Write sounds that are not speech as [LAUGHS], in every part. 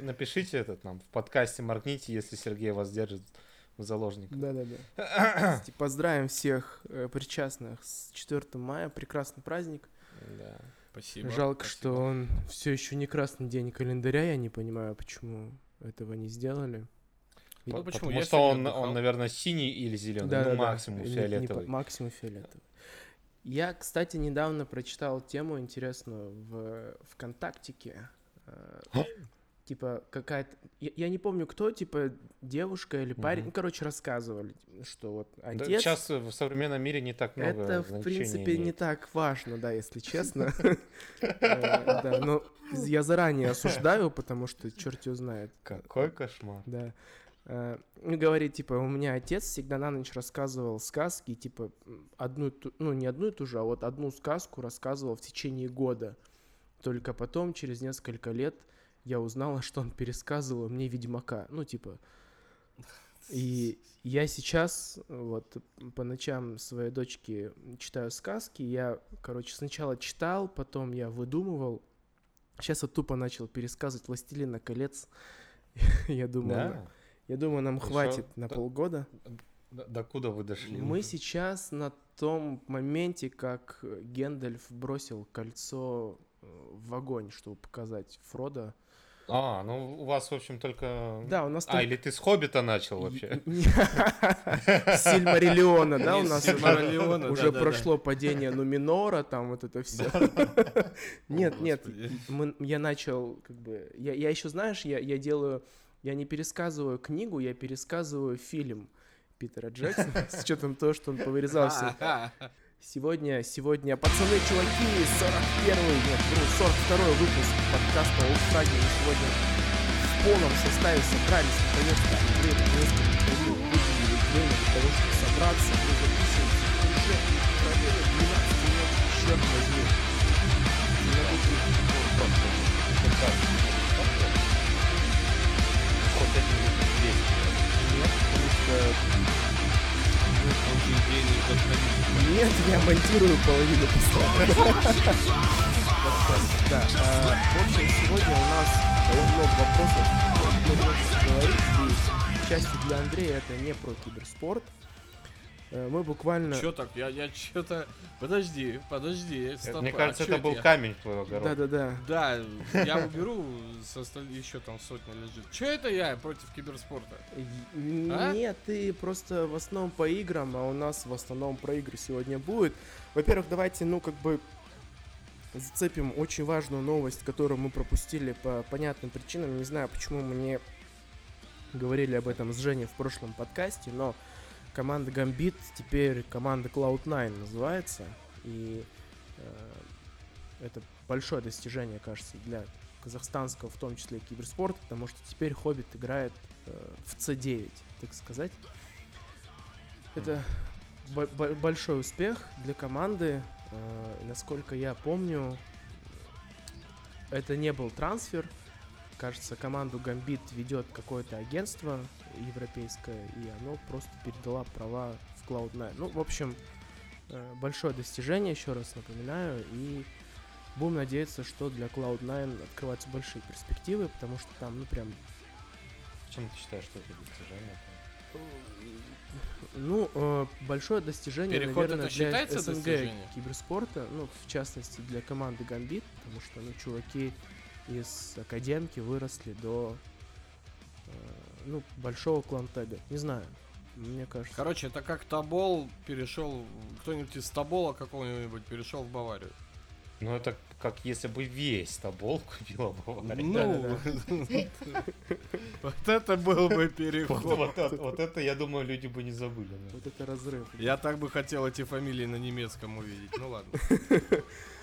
Напишите этот нам в подкасте, моргните, если Сергей вас держит в заложниках. Да-да-да. [CLEARS THROAT] Поздравим всех э, причастных с 4 мая. Прекрасный праздник. Да. Спасибо. Жалко, спасибо. что он все еще не красный день календаря. Я не понимаю, почему этого не сделали. Ну, По- почему? Потому Я что он, он, наверное, синий или зеленый, Да, ну, да, да. максимум Не- не фиолетовый. максимум фиолетовый. Я, кстати, недавно прочитал тему интересную в ВКонтактике. Типа какая-то... Я, я не помню, кто, типа девушка или парень. Мгм. Ну, короче, рассказывали, что вот Да, отец... Сейчас в современном мире не так много Это, в принципе, не имеет. так важно, да, если честно. [LAUGHS] Э, Да, но я заранее осуждаю, потому что черт его знает. Какой кошмар. Да. Э, Говорит, типа, у меня отец всегда на ночь рассказывал сказки, типа, одну, ну, не одну и ту же, а вот одну сказку рассказывал в течение года. Только потом, через несколько лет, я узнала, [LAUGHS] что он пересказывал мне Ведьмака. Ну, типа... [LAUGHS] И я сейчас вот по ночам своей дочке читаю сказки. Я, короче, сначала читал, потом я выдумывал. Сейчас вот тупо начал пересказывать «Властелина колец». [LAUGHS] Я думаю, Да? я думаю, нам Хорошо. хватит на Да. полгода. До, до куда вы дошли? Мы сейчас на том моменте, как Гендальф бросил кольцо э, в огонь, чтобы показать Фрода. А, ну у вас, в общем, только... Да, у нас А, там... или ты с Хоббита начал вообще? Сильмариллиона, да, у нас уже прошло падение Нуминора, там вот это все. [LAUGHS] Нет, нет, я начал, как бы, я, я еще, знаешь, я, я делаю, я не пересказываю книгу, я пересказываю фильм Питера Джексона, [LAUGHS] с учетом того, что он повырезался. [LAUGHS] Сегодня, сегодня, пацаны, чуваки, 41-й, нет, ну, 42-й выпуск подкаста Олдфраги. Мы сегодня в полном составе собрались, наконец-то, Андрей, наконец-то выделили время для того, чтобы собраться. Мы записываемся уже проверили 12 ночи, черт возьми. Говорить. Хоть один. Нет, потому что... Нет, я монтирую половину подкаста. Да, а, в общем, сегодня у нас много вопросов, будем говорить, и для Андрея это не про киберспорт. Э, Мы буквально... Чё так? Я, я чё-то... Подожди, подожди. Это, стоп, Мне а кажется, чё это был я? камень в твой огород. Да-да-да. Да, я уберу, со столь- еще там сотня лежит. Чё это я против киберспорта? Н- А? Нет, ты просто в основном по играм, а у нас в основном про игры сегодня будет. Во-первых, давайте, ну, как бы зацепим очень важную новость, которую мы пропустили по понятным причинам. Не знаю, почему мы не говорили об этом с Женей в прошлом подкасте, но команда Gambit теперь команда Cloud9 называется. И э, это большое достижение, кажется, для казахстанского, в том числе киберспорта, потому что теперь Хоббит играет э, в C9, так сказать. Это бо- большой успех для команды. Э, насколько я помню, это не был трансфер. Кажется, команду Гамбит ведет какое-то агентство европейское, и оно просто передало права в Cloud9. Ну, в общем, э, большое достижение, еще раз напоминаю, и будем надеяться, что для Cloud9 открываются большие перспективы, потому что там, ну, прям Почему ты считаешь, что это достижение? Ну, э, большое достижение, Переход наверное, для СНГ достижением? киберспорта, ну, в частности, для команды Гамбит, потому что, ну, чуваки из Академки выросли до, э, ну, большого клантега. Не знаю, мне кажется. Короче, это как Тобол перешел... Кто-нибудь из Тобола какого-нибудь перешел в Баварию. Ну, это как если бы весь Тобол купила Бавария. Ну, вот это был бы переход. вот это- я думаю, люди бы не забыли. Вот это разрыв. Я так бы хотел эти фамилии на немецком увидеть. Ну ладно.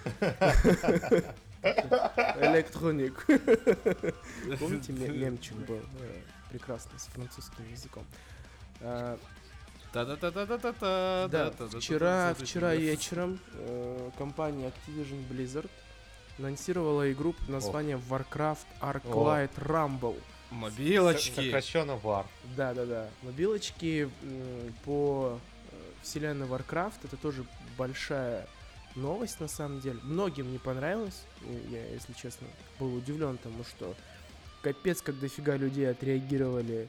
[LAUGHS] Электроник. [LAUGHS] Помните, ме- мемчик был э, прекрасный с французским языком. Та-та-та-та-та-та. Да, вчера, вчера да. вечером э, компания Activision Blizzard анонсировала игру под названием Warcraft Arclight Rumble. Мобилочки. Сокращенно вар. Да-да-да. Мобилочки м, по э, вселенной Warcraft это тоже большая новость на самом деле. Многим не понравилось. Я, если честно, был удивлен тому, что капец, как дофига людей отреагировали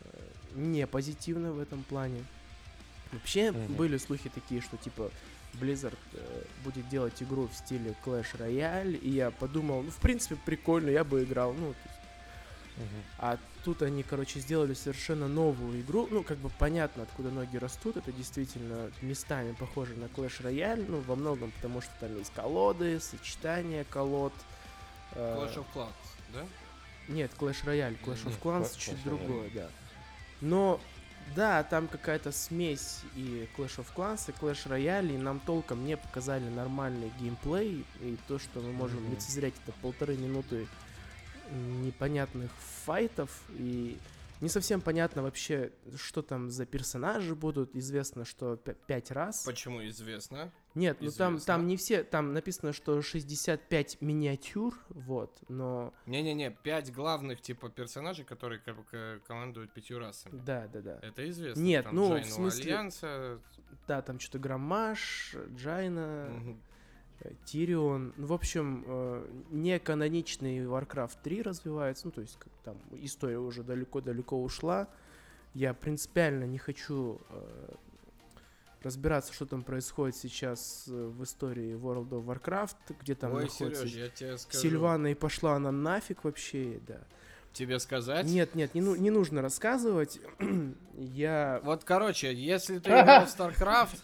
э, не позитивно в этом плане. Вообще Мгм. были слухи такие, что типа Blizzard э, будет делать игру в стиле Clash Royale, и я подумал, ну, в принципе, прикольно, я бы играл, ну, а тут они, короче, сделали совершенно новую игру. Ну, как бы понятно, откуда ноги растут. Это действительно местами похоже на Clash Royale. Ну, во многом, потому что там есть колоды, сочетание колод. э, Clash of Clans, да? Нет, Clash Royale. Clash of Clans Clash- чуть Clash другое, да. Но, да, там какая-то смесь и Clash of Clans, и Clash Royale, и нам толком не показали нормальный геймплей, и то, что мы можем Мгм. лицезреть, это полторы минуты непонятных файтов, и не совсем понятно вообще, что там за персонажи будут. Известно, что пять раз. Почему известно? Нет, ну там, Известно. там не все, там написано, что 65 миниатюр, вот, но Не-не-не, пять главных типа персонажей, которые как бы ко- командуют пятью расами. да, да, да. Это известно. Нет, Там ну, в Джайну смысле- Альянса. Да, там что-то Громмаш, Джайна, мгм. Э, Тирион. Ну, в общем, э, не каноничный Warcraft 3 развивается. Ну, то есть, как там история уже далеко-далеко ушла. Я принципиально не хочу э, разбираться, что там происходит сейчас в истории World of Warcraft, где там Ой, находится Сереж, я тебе скажу. Сильвана и пошла она нафиг вообще, да. Тебе сказать? Нет, нет, не, ну- не нужно рассказывать. [CLEARS THROAT] Я... Вот, короче, если ты [LAUGHS] играл в StarCraft,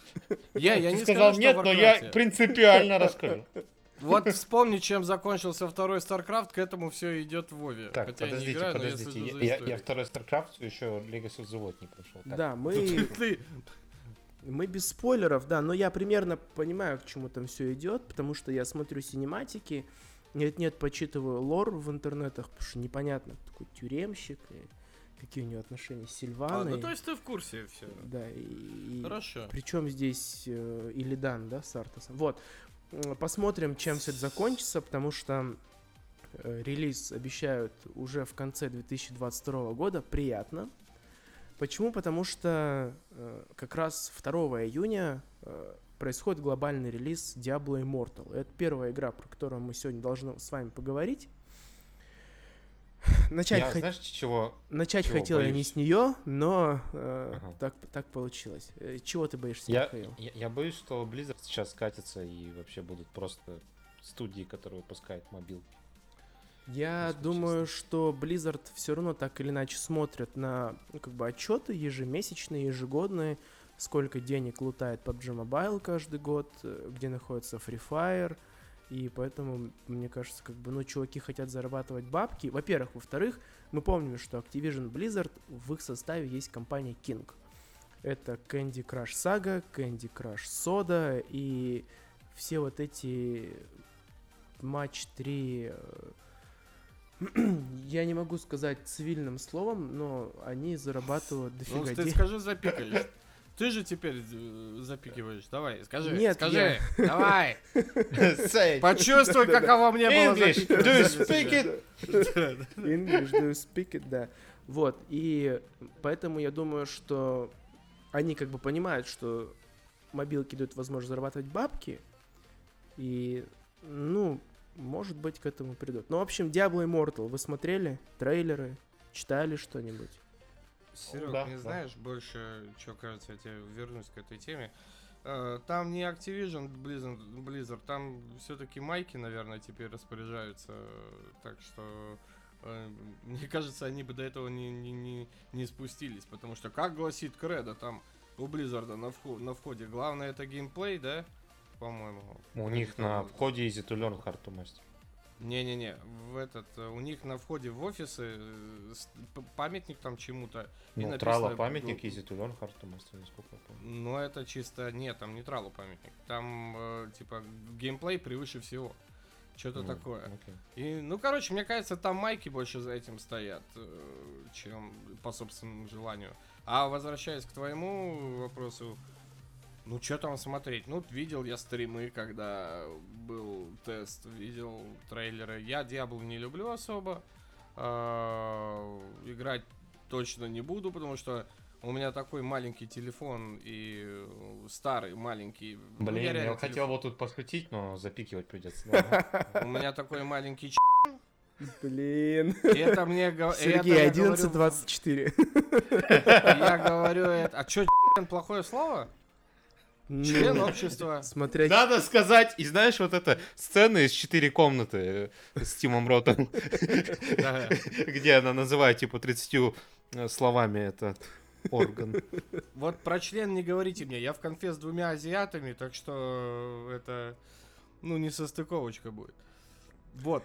я, я Ты не сказал нет, в но я принципиально расскажу. [LAUGHS] Вот вспомни, чем закончился второй StarCraft, к этому все идет в Вове. Так, Хотя я не подождите, играю, но я подождите. слежу Я, я- я историей. второй StarCraft еще Legacy of the Void не прошел. Так, Да, мы... [LAUGHS] Ты- Мы без спойлеров, да, но я примерно понимаю, к чему там все идет, потому что я смотрю синематики, нет-нет, почитываю лор в интернетах, потому что непонятно, такой тюремщик, и какие у него отношения с А, Сильваной. ну то есть ты в курсе все. Да, и... Хорошо. Причем здесь э, Илидан, да, с Артасом. Вот. Посмотрим, чем все это закончится, потому что э, релиз обещают уже в конце 2022 года. Приятно. Почему? Потому что э, как раз 2 июня э, происходит глобальный релиз Diablo Immortal. Это первая игра, про которую мы сегодня должны с вами поговорить. [SIGHS] Начать, Я, хот- знаешь, чего? Начать чего хотел я не боюсь? с нее, но э, Ага. так, так получилось. Э, Чего ты боишься, Я, Михаил? я, я боюсь, что Blizzard сейчас скатится и вообще будут просто студии, которые выпускают мобил. Я если думаю, что Blizzard все равно так или иначе смотрят на ну, как бы отчеты ежемесячные, ежегодные, сколько денег лутает PUBG Mobile каждый год, э, где находится Free Fire. И поэтому, мне кажется, как бы, ну, чуваки хотят зарабатывать бабки. Во-первых. Во-вторых, мы помним, что Activision Blizzard, в их составе есть компания King. Это Candy Crush Saga, Candy Crush Soda и все вот эти матч 3 [CLEARS THROAT] я не могу сказать цивильным словом, но они зарабатывают Ну, дофига ты денег. скажи, запикаешь. Ты же теперь э, запикиваешь. Давай, скажи. Нет, скажи. [LAUGHS] Давай. Say Почувствуй, каково мне было English, do you speak it? English, do you speak it, да. Вот, и поэтому я думаю, что они как бы понимают, что мобилки дают возможность зарабатывать бабки, и, ну, может быть, к этому придут. Ну, в общем, Diablo Immortal, вы смотрели трейлеры, читали что-нибудь? Серег, Да, не да. знаешь больше, что кажется, я тебе вернусь к этой теме. Э, Там не Activision Blizzard, Blizzard там все-таки майки, наверное, теперь распоряжаются. Так что, э, мне кажется, они бы до этого не, не, не, не спустились. Потому что, как гласит Кредо, там у Blizzard на, вхо- на входе главное это геймплей, да? По-моему. У них на входе easy to learn, hard to master. Не-не-не, в этот, э, у них на входе в офисы э, памятник там чему-то. Ну, написано, трала памятник, ну, hard to master, насколько я помню. Ну, это чисто... Нет, там не тралу памятник. Там, э, типа, геймплей превыше всего. Что-то Ну, такое. окей. И, ну, короче, мне кажется, там майки больше за этим стоят, э, чем по собственному желанию. А возвращаясь к твоему вопросу, ну, что там смотреть? Ну, видел я стримы, когда был тест, видел трейлеры. Я Диабло не люблю особо. А, Играть точно не буду, потому что у меня такой маленький телефон и э, старый маленький. Блин, я хотел телефон- вот тут пошутить, но запикивать придется. [LAUGHS] У меня такой маленький ч... Блин. Это мне Сергей, я говорю- 11.24. Я говорю это. А что, плохое слово? Член общества. Смотря... Надо сказать, и знаешь, вот эта сцена из четыре комнаты э, с Тимом Ротом, где она называет, типа, 30 э, словами этот орган. Вот про член не говорите мне. Я в конфе с двумя азиатами, так что это, ну, не состыковочка будет. Вот.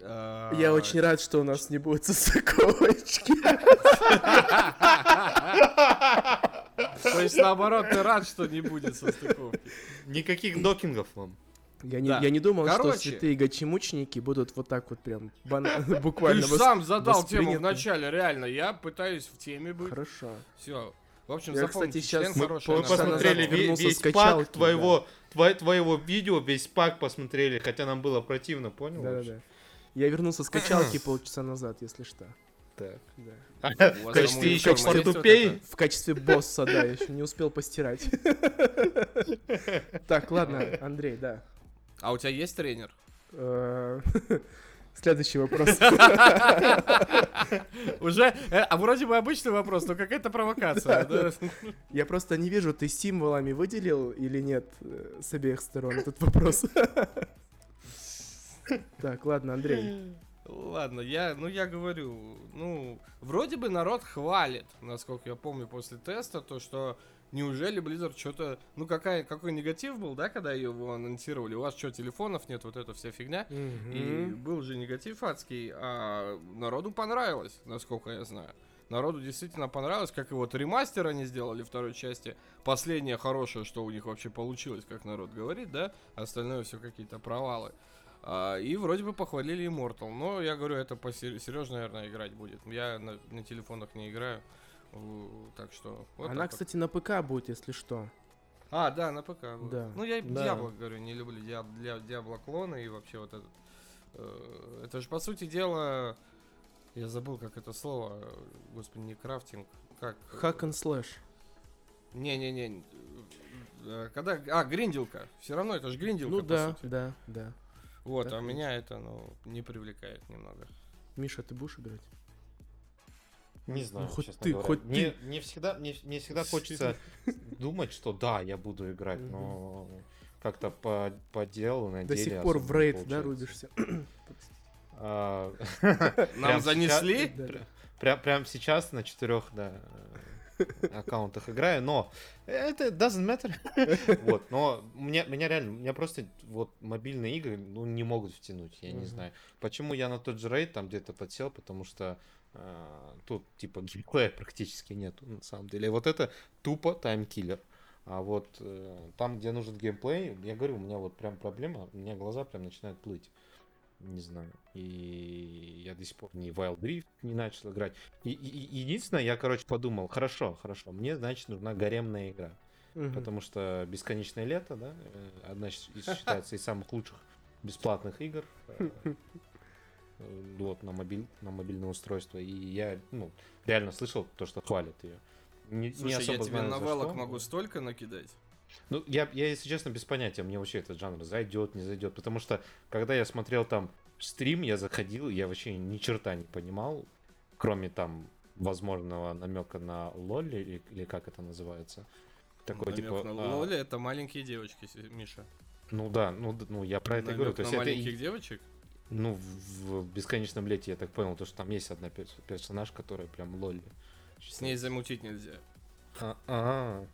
А, Я очень рад, что у нас не будет состыковочки. [LAUGHS] То есть, наоборот, ты рад, что не будет состыковки. Никаких докингов вам. Я не, Да. я не думал, что Короче. святые гачемучники будут вот так вот прям бана- [LAUGHS] Ты буквально вос- сам задал тему в начале, реально. Я пытаюсь в теме быть. Хорошо. Все. В общем, Я, кстати, член мы посмотрели весь качалки, пак твоего, твой- твоего видео, весь пак посмотрели, хотя нам было противно, понял? вообще? Да-да-да. Я вернулся с качалки [CLEARS THROAT] полчаса назад, если что. Так. Да. В качестве еще портупей. эта? В качестве босса, да, еще не успел постирать. Так, ладно, Андрей, да. А у тебя есть тренер? Э, [LAUGHS] Следующий вопрос. [LAUGHS] Уже, э, а вроде бы обычный вопрос, но какая-то провокация. Я просто не вижу, ты символами выделил или нет э, с обеих сторон этот вопрос. [LAUGHS] Так, ладно, Андрей. Ладно, я, ну я говорю, ну, вроде бы народ хвалит, насколько я помню после теста, то, что неужели Blizzard что-то, ну какая, какой негатив был, да, когда его анонсировали, у вас что, телефонов нет, вот эта вся фигня, и Мгм. был же негатив адский, а народу понравилось, насколько я знаю. Народу действительно понравилось, как и вот ремастер они сделали второй части. Последнее хорошее, что у них вообще получилось, как народ говорит, да? Остальное все какие-то провалы. А, и вроде бы похвалили Immortal. Но я говорю, это по Сереж, наверное, играть будет. Я на, на телефонах не играю. Так что. вот Она, так вот. кстати, на ПК будет, если что. А, да, на ПК. будет. Да. Ну, я и Да. Диабло говорю, не люблю Диаб- для Диабло клона и вообще вот этот. э, Это же, по сути дела, я забыл, как это слово, э, господи, не крафтинг, как... Hack and slash. Не-не-не, э, когда... А, гринделка. Все равно это же гринделка, Ну да, сути. да, да. Вот, Так а меня это, ну, не привлекает немного. Миша, ты будешь играть? Не знаю, Ну, хоть честно ты, говоря. хоть мне, мне всегда, мне, мне всегда хочется [LAUGHS] думать, что да, я буду играть, но как-то по, по делу, на До деле сих пор в рейд, да, рубишься? [CLEARS THROAT] А, Нам занесли? Прям, сейчас на четырех, да, аккаунтах играю, но это doesn't matter. [LAUGHS] Вот, но мне, меня реально, меня просто вот мобильные игры, ну, не могут втянуть, я не Мгм. знаю. Почему я на тот же рейд там где-то подсел, потому что э, тут, типа, геймплея практически нету, на самом деле. Вот это тупо таймкиллер. А вот э, там, где нужен геймплей, я говорю, у меня вот прям проблема, у меня глаза прям начинают плыть. Не знаю. И я до сих пор в Wild Rift не начал играть. И, и- и единственное, я, короче, подумал, хорошо, хорошо, мне, значит, нужна гаремная игра. Мгм. Потому что «Бесконечное лето», да, э, одна из считается из самых лучших бесплатных игр. э, э, Вот, на, мобиль, на мобильное устройство. И я, ну, реально слышал то, что хвалят ее. Не, не Слушай, я особо тебе знаю, что, могу столько накидать. Ну, я, я, если честно, без понятия, мне вообще этот жанр зайдет, не зайдет. Потому что, когда я смотрел там стрим, я заходил, я вообще ни черта не понимал, кроме там возможного намека на лолли, или, или как это называется. Такой, Намёк типа, на а, Лоли это маленькие девочки, Миша. ну да, ну, ну я про это и говорю. То есть на это, маленьких девочек? ну, в, в бесконечном лете я так понял, то, что там есть одна перс- персонаж, которая прям лолли. С ней замутить нельзя. А, а,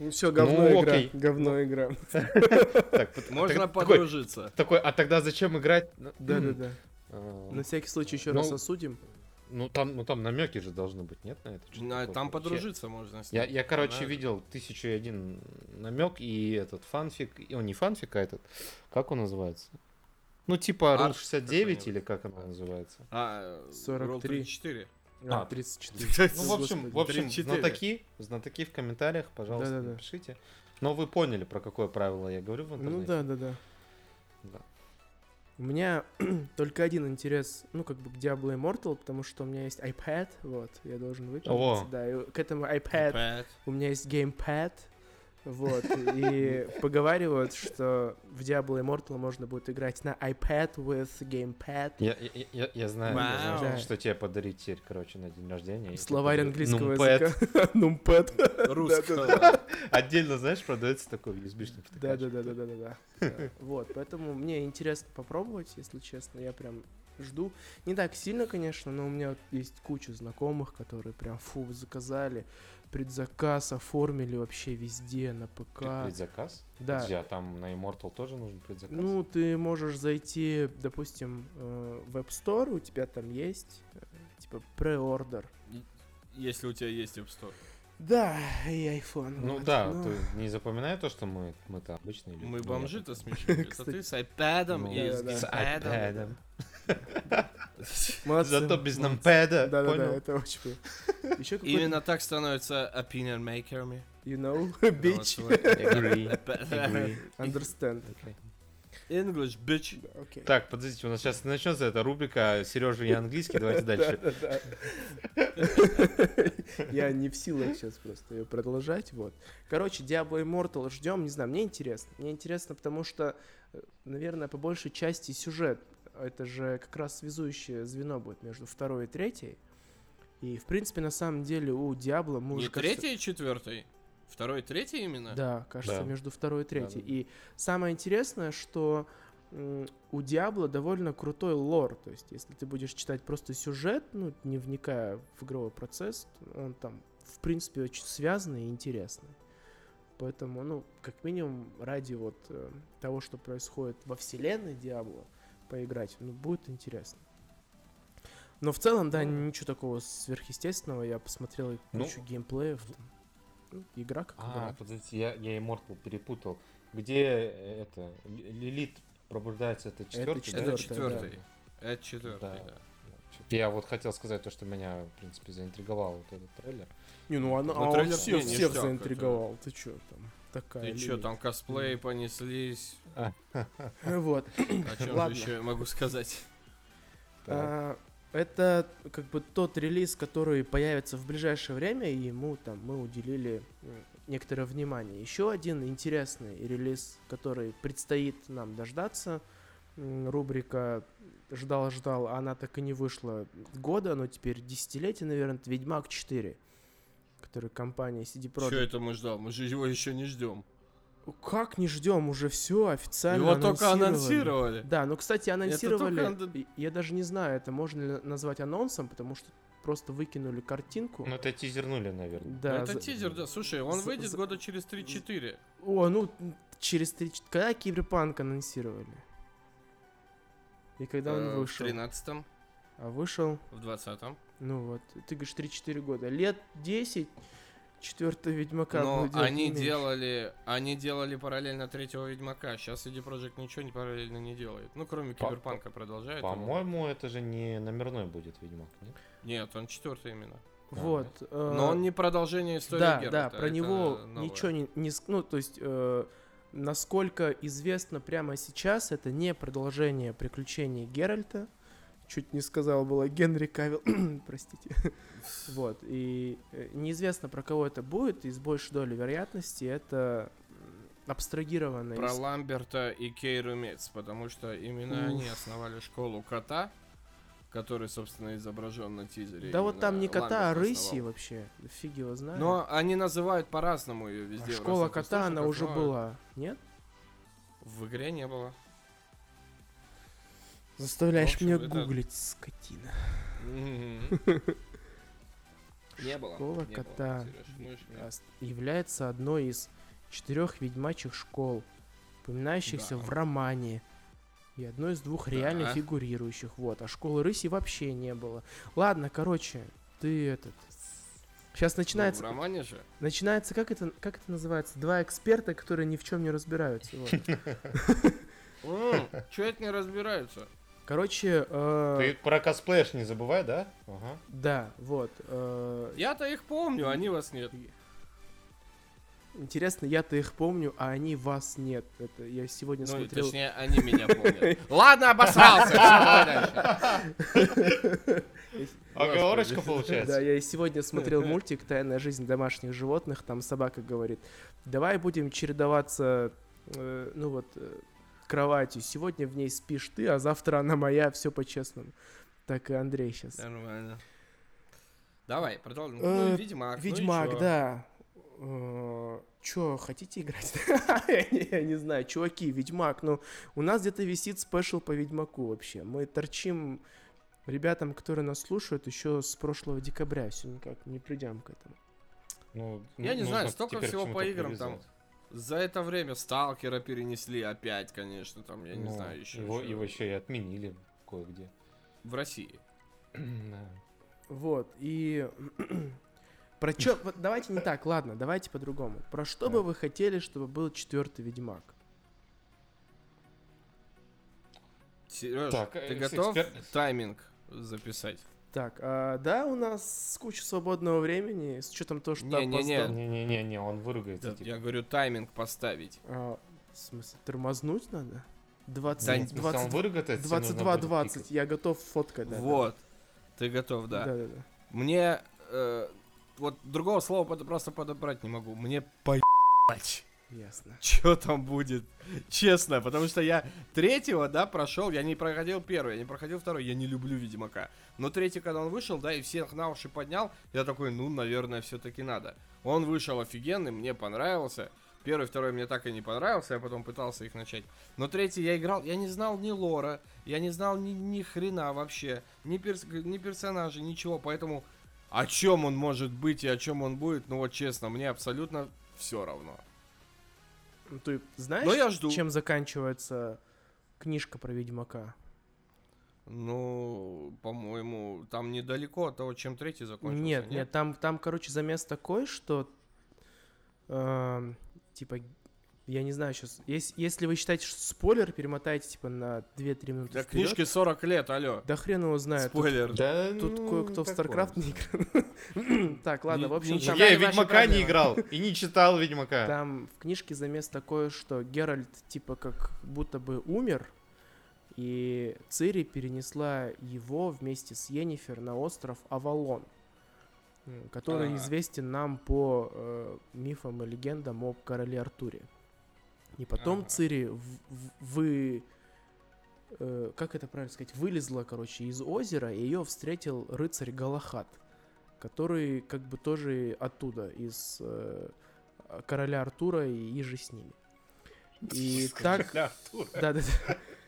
Ну все, говно Ну, игра. окей. Говно игра. [LAUGHS] Можно подружиться. такой, а тогда зачем играть? Ну, Да-да-да. а, На всякий случай еще Ну, раз осудим. Ну там, ну там намеки же должны быть, нет, на это? Что-то На- такое Там подружиться можно с Я, ней. я, короче, Знаешь? видел тысячу и один намек и этот фанфик, и он не фанфик, а этот, как он называется? Ну, типа Rule 69 какой-нибудь. или как оно называется? А, 43. 34. А, А, 34. [LAUGHS] Ну, в общем, в общем 34. знатоки, знатоки в комментариях, пожалуйста, Да-да-да. напишите. Но вы поняли, про какое правило я говорю в интернете? Ну да, да, да. Да. У меня [CLEARS THROAT] только один интерес, ну, как бы к Diablo Immortal, потому что у меня есть iPad, вот, я должен выпить. О. Да, и к этому iPad Опять. у меня есть геймпад, Вот, и [LAUGHS] поговаривают, что в Diablo Immortal можно будет играть на iPad with gamepad. Я, я, я, я знаю, я знаю, Вау. что тебе подарить теперь, короче, на день рождения. Словарь английского Numpad. языка. [LAUGHS] Нумпэд. Русского. Отдельно, знаешь, продается такой USB-шный Да, да, да, да, да, да, да. Вот, поэтому мне интересно попробовать, если честно, я прям жду. Не так сильно, конечно, но у меня есть куча знакомых, которые прям фу заказали, предзаказ оформили вообще везде на ПК. Предзаказ? Да. Подожди, а там на Immortal тоже нужен предзаказ? Ну, ты можешь зайти, допустим, э, в App Store, у тебя там есть, э, типа, преордер. Если у тебя есть App Store. Да, и iPhone. Ну вот, да, ну. ты не запоминай то, что мы мы-то обычные люди. Мы Нет. бомжи-то смешные. Это Кстати. ты с iPad Ну, и с геймпадом. [LAUGHS] Молодцы, Зато без молодцы. нампэда, Да-да-да, понял? это очень Еще Именно так становятся opinion makers. you know, [LAUGHS] bitch, Agree, [LAUGHS] agree. understand. English, bitch. Да, Окей. Так, подождите, у нас сейчас начнется эта рубрика Сережа и английский, давайте дальше. Я не в силах сейчас просто ее продолжать, вот. Короче, Diablo Immortal ждем, не знаю, мне интересно. Мне интересно, потому что, э, наверное, по большей части сюжет. Это же как раз связующее звено будет между второй и третьей. И, в принципе, на самом деле у Диабло мы Не уже, кажется, третий и четвертый? Второй и третий именно? Да, кажется, Да. между второй и третьей. Да-да-да. И самое интересное, что у Диабло довольно крутой лор. То есть, если ты будешь читать просто сюжет, ну, не вникая в игровой процесс, он там, в принципе, очень связанный и интересный. Поэтому, ну, как минимум, ради вот э, того, что происходит во вселенной Диабло, поиграть, ну, будет интересно. Но в целом, да, Ну. ничего такого сверхъестественного. Я посмотрел Ну. кучу геймплеев. там. Ну, игра как А, игра. подождите, я, я Immortal перепутал. Где э, это, Ли- Лилит пробуждается, это четвертый, Это да. четвертый. Это четвертый, Да. да. Я вот хотел сказать то, что меня, в принципе, заинтриговал вот этот трейлер. Не, ну она, Ну, а он трейлер всех, не всех ништяк, заинтриговал. Ты чё там? Такая Ты чё, линия. там косплеи понеслись? Э, Вот. О чем же еще я могу сказать? А, Это как бы тот релиз, который появится в ближайшее время, и ему там мы уделили м, некоторое внимание. Еще один интересный релиз, который предстоит нам дождаться. Рубрика ждал-ждал, а она так и не вышла года, но теперь десятилетие, наверное, это Ведьмак 4, который компания CD Projekt Что это мы ждем? Мы же его еще не ждем. Как не ждем, уже все официально Его только анонсировали. Да, но, кстати, анонсировали, только я даже не знаю, это можно ли назвать анонсом, потому что просто выкинули картинку. Ну, это тизернули, наверное. да, это за- тизер, да. Слушай, он за- выйдет за- года через 3-4. О, ну, через три... ч- Когда Киберпанк анонсировали? И когда он Э, В вышел? 13-м, А вышел, в 20-м. Ну вот, ты говоришь 3-4 года. Лет 10 четвертого Ведьмака Но будет они меньше. делали, они делали параллельно третьего Ведьмака. Сейчас CD Projekt ничего не параллельно не делает. Ну, кроме По- Киберпанка продолжает. По-моему, это же не номерной будет Ведьмак, нет? Нет, он четвертый именно. Вот. э, Но он не продолжение истории Да, Геральта, да, про него новое. ничего не, не ну то есть э, насколько известно прямо сейчас, это не продолжение приключений Геральта. Чуть не сказал было Генри Кавилл, [CLEARS THROAT] простите. [LAUGHS] Вот и э, неизвестно про кого это будет, и с большей долей вероятности это абстрагированное. Про из- Ламберта и Кейру Мец, потому что именно Уф. они основали школу кота, который, собственно, изображен на тизере. Да вот там не кота, а Ламберт рыси основал. вообще. Фиг его знает. Но они называют по-разному ее А везде. в школа кота, она уже была, нет? В игре не было. Заставляешь общем, меня это- гуглить, скотина. Не было. Школа не кота ну, является одной из четырех ведьмачьих школ, упоминающихся Да. в романе. И одной из двух реально фигурирующих. Вот, а школы рыси вообще не было. Ладно, короче, ты этот. Сейчас Ну, начинается. в романе же. Начинается, как это, как это называется? Два эксперта, которые ни в чем не разбираются. вот. [LAUGHS] Че это не разбираются? Короче, э, Ты про косплеешь не забывай, да? Ага. да, вот. э, Я-то их помню, они вас нет. Интересно, я-то их помню, а они вас нет. Это я сегодня Ну, смотрел. точнее, они меня помнят. [LAUGHS] Ладно, обосрался. Оговорочка [LAUGHS] получается. Да, я и сегодня смотрел мультик «Тайная жизнь домашних животных». Там собака говорит, давай будем чередоваться, э, ну вот, э, кроватью. Сегодня в ней спишь ты, а завтра она моя, все по-честному. Так и Андрей сейчас. Нормально. Давай, продолжим. Э, Ну, Ведьмак. ну и Ведьмак, чё? да. Э, Чё, хотите играть? [LAUGHS] я, не, я не знаю, чуваки, Ведьмак, ну, у нас где-то висит спешл по Ведьмаку вообще. Мы торчим ребятам, которые нас слушают, еще с прошлого декабря, все никак не придем к этому. Ну, Я не знаю, столько всего по играм там. За это время Сталкера перенесли опять, конечно, там, я не Ну, знаю, еще. Его, его еще и отменили кое-где. В России. [CLEARS THROAT] Да. Вот, и... [CLEARS THROAT] Про чё... Давайте не так, ладно, давайте по-другому. Про что бы Так. вы хотели, чтобы был четвертый Ведьмак? Сереж, Так, ты э, готов эксперт- тайминг записать? Так, а, да, у нас куча свободного времени, с учетом того, что Не-не-не. опоздал. Не-не-не, он выругается. Да, типа. Я говорю, тайминг поставить. А, в смысле, тормознуть надо? 20, Да, Ну, в смысле, он 20, выругается, тебе нужно 22, будет 20, пикать. я готов фоткать. да, да. вот. Ты готов, да. Да, да, да. Мне э, вот другого слова просто подобрать не могу. Мне поебать. Ясно. [LAUGHS] Что там будет? Честно, потому что я третьего, да, прошел, я не проходил первый, я не проходил второй, я не люблю Ведьмака. Но третий, когда он вышел, да, и всех на уши поднял, я такой, ну, наверное, все-таки надо. Он вышел офигенный, мне понравился. Первый, второй мне так и не понравился, я потом пытался их начать. Но третий я играл, я не знал ни лора, я не знал ни, ни хрена вообще, ни, перс- ни персонажей, ничего, поэтому о чем он может быть и о чем он будет, ну вот честно, мне абсолютно все равно. Ну, Ты знаешь, Но я жду. чем заканчивается книжка про Ведьмака? Ну, по-моему, там недалеко от того, чем третий закончился. нет, нет, там, там, короче, замес такой, что эм, типа, я не знаю сейчас, если, если вы считаете, что спойлер, перемотайте типа на 2-3 минуты Для вперед. книжки 40 лет, алло. Да хрен его знает. Тут- Спойлер. Да, Тут, ну, кое-кто в такое. StarCraft не играл. [CLEARS THROAT] Так, ладно, в общем, ничего. там, Я Ведьмака не играл и не читал Ведьмака. там в книжке замес такой, что Геральт типа как будто бы умер, и Цири перенесла его вместе с Йеннифер на остров Авалон, который А. известен нам по э, мифам и легендам о короле Артуре. И потом Ага. Цири в- в- вы... э, как это правильно сказать? Вылезла, короче, из озера, и ее встретил рыцарь Галахат, который как бы тоже оттуда, из э, короля Артура и, и же с ними. И так... Да, да, да.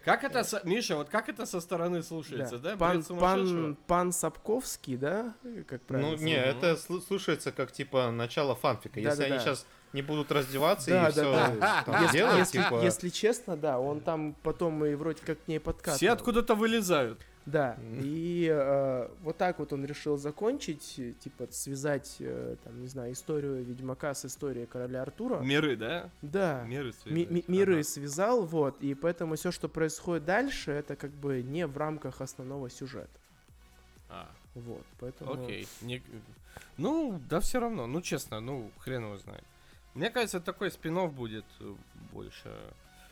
Как это, со- Миша, вот как это со стороны слушается, да? Пан, Бред сумасшедшего? пан, пан Сапковский, да? Как правильно? Ну, не, это слу- слушается как, типа, начало фанфика. Если Да-да-да. они сейчас не будут раздеваться Да, и да, все да. Если, делать, если- типа... если честно, да, он там потом и вроде как к ней подкатывал. Все откуда-то вылезают. Да, Мгм. и э, вот так вот он решил закончить, типа связать, э, там, не знаю, историю Ведьмака с историей короля Артура. Миры, да? Да, Миры ми- миры Ага. связал, вот, и поэтому все, что происходит дальше, это как бы не в рамках основного сюжета. А, Вот, поэтому... окей. Не- Ну, да все равно. Ну, честно, ну, хрен его знает. Мне кажется, такой спин будет э, больше.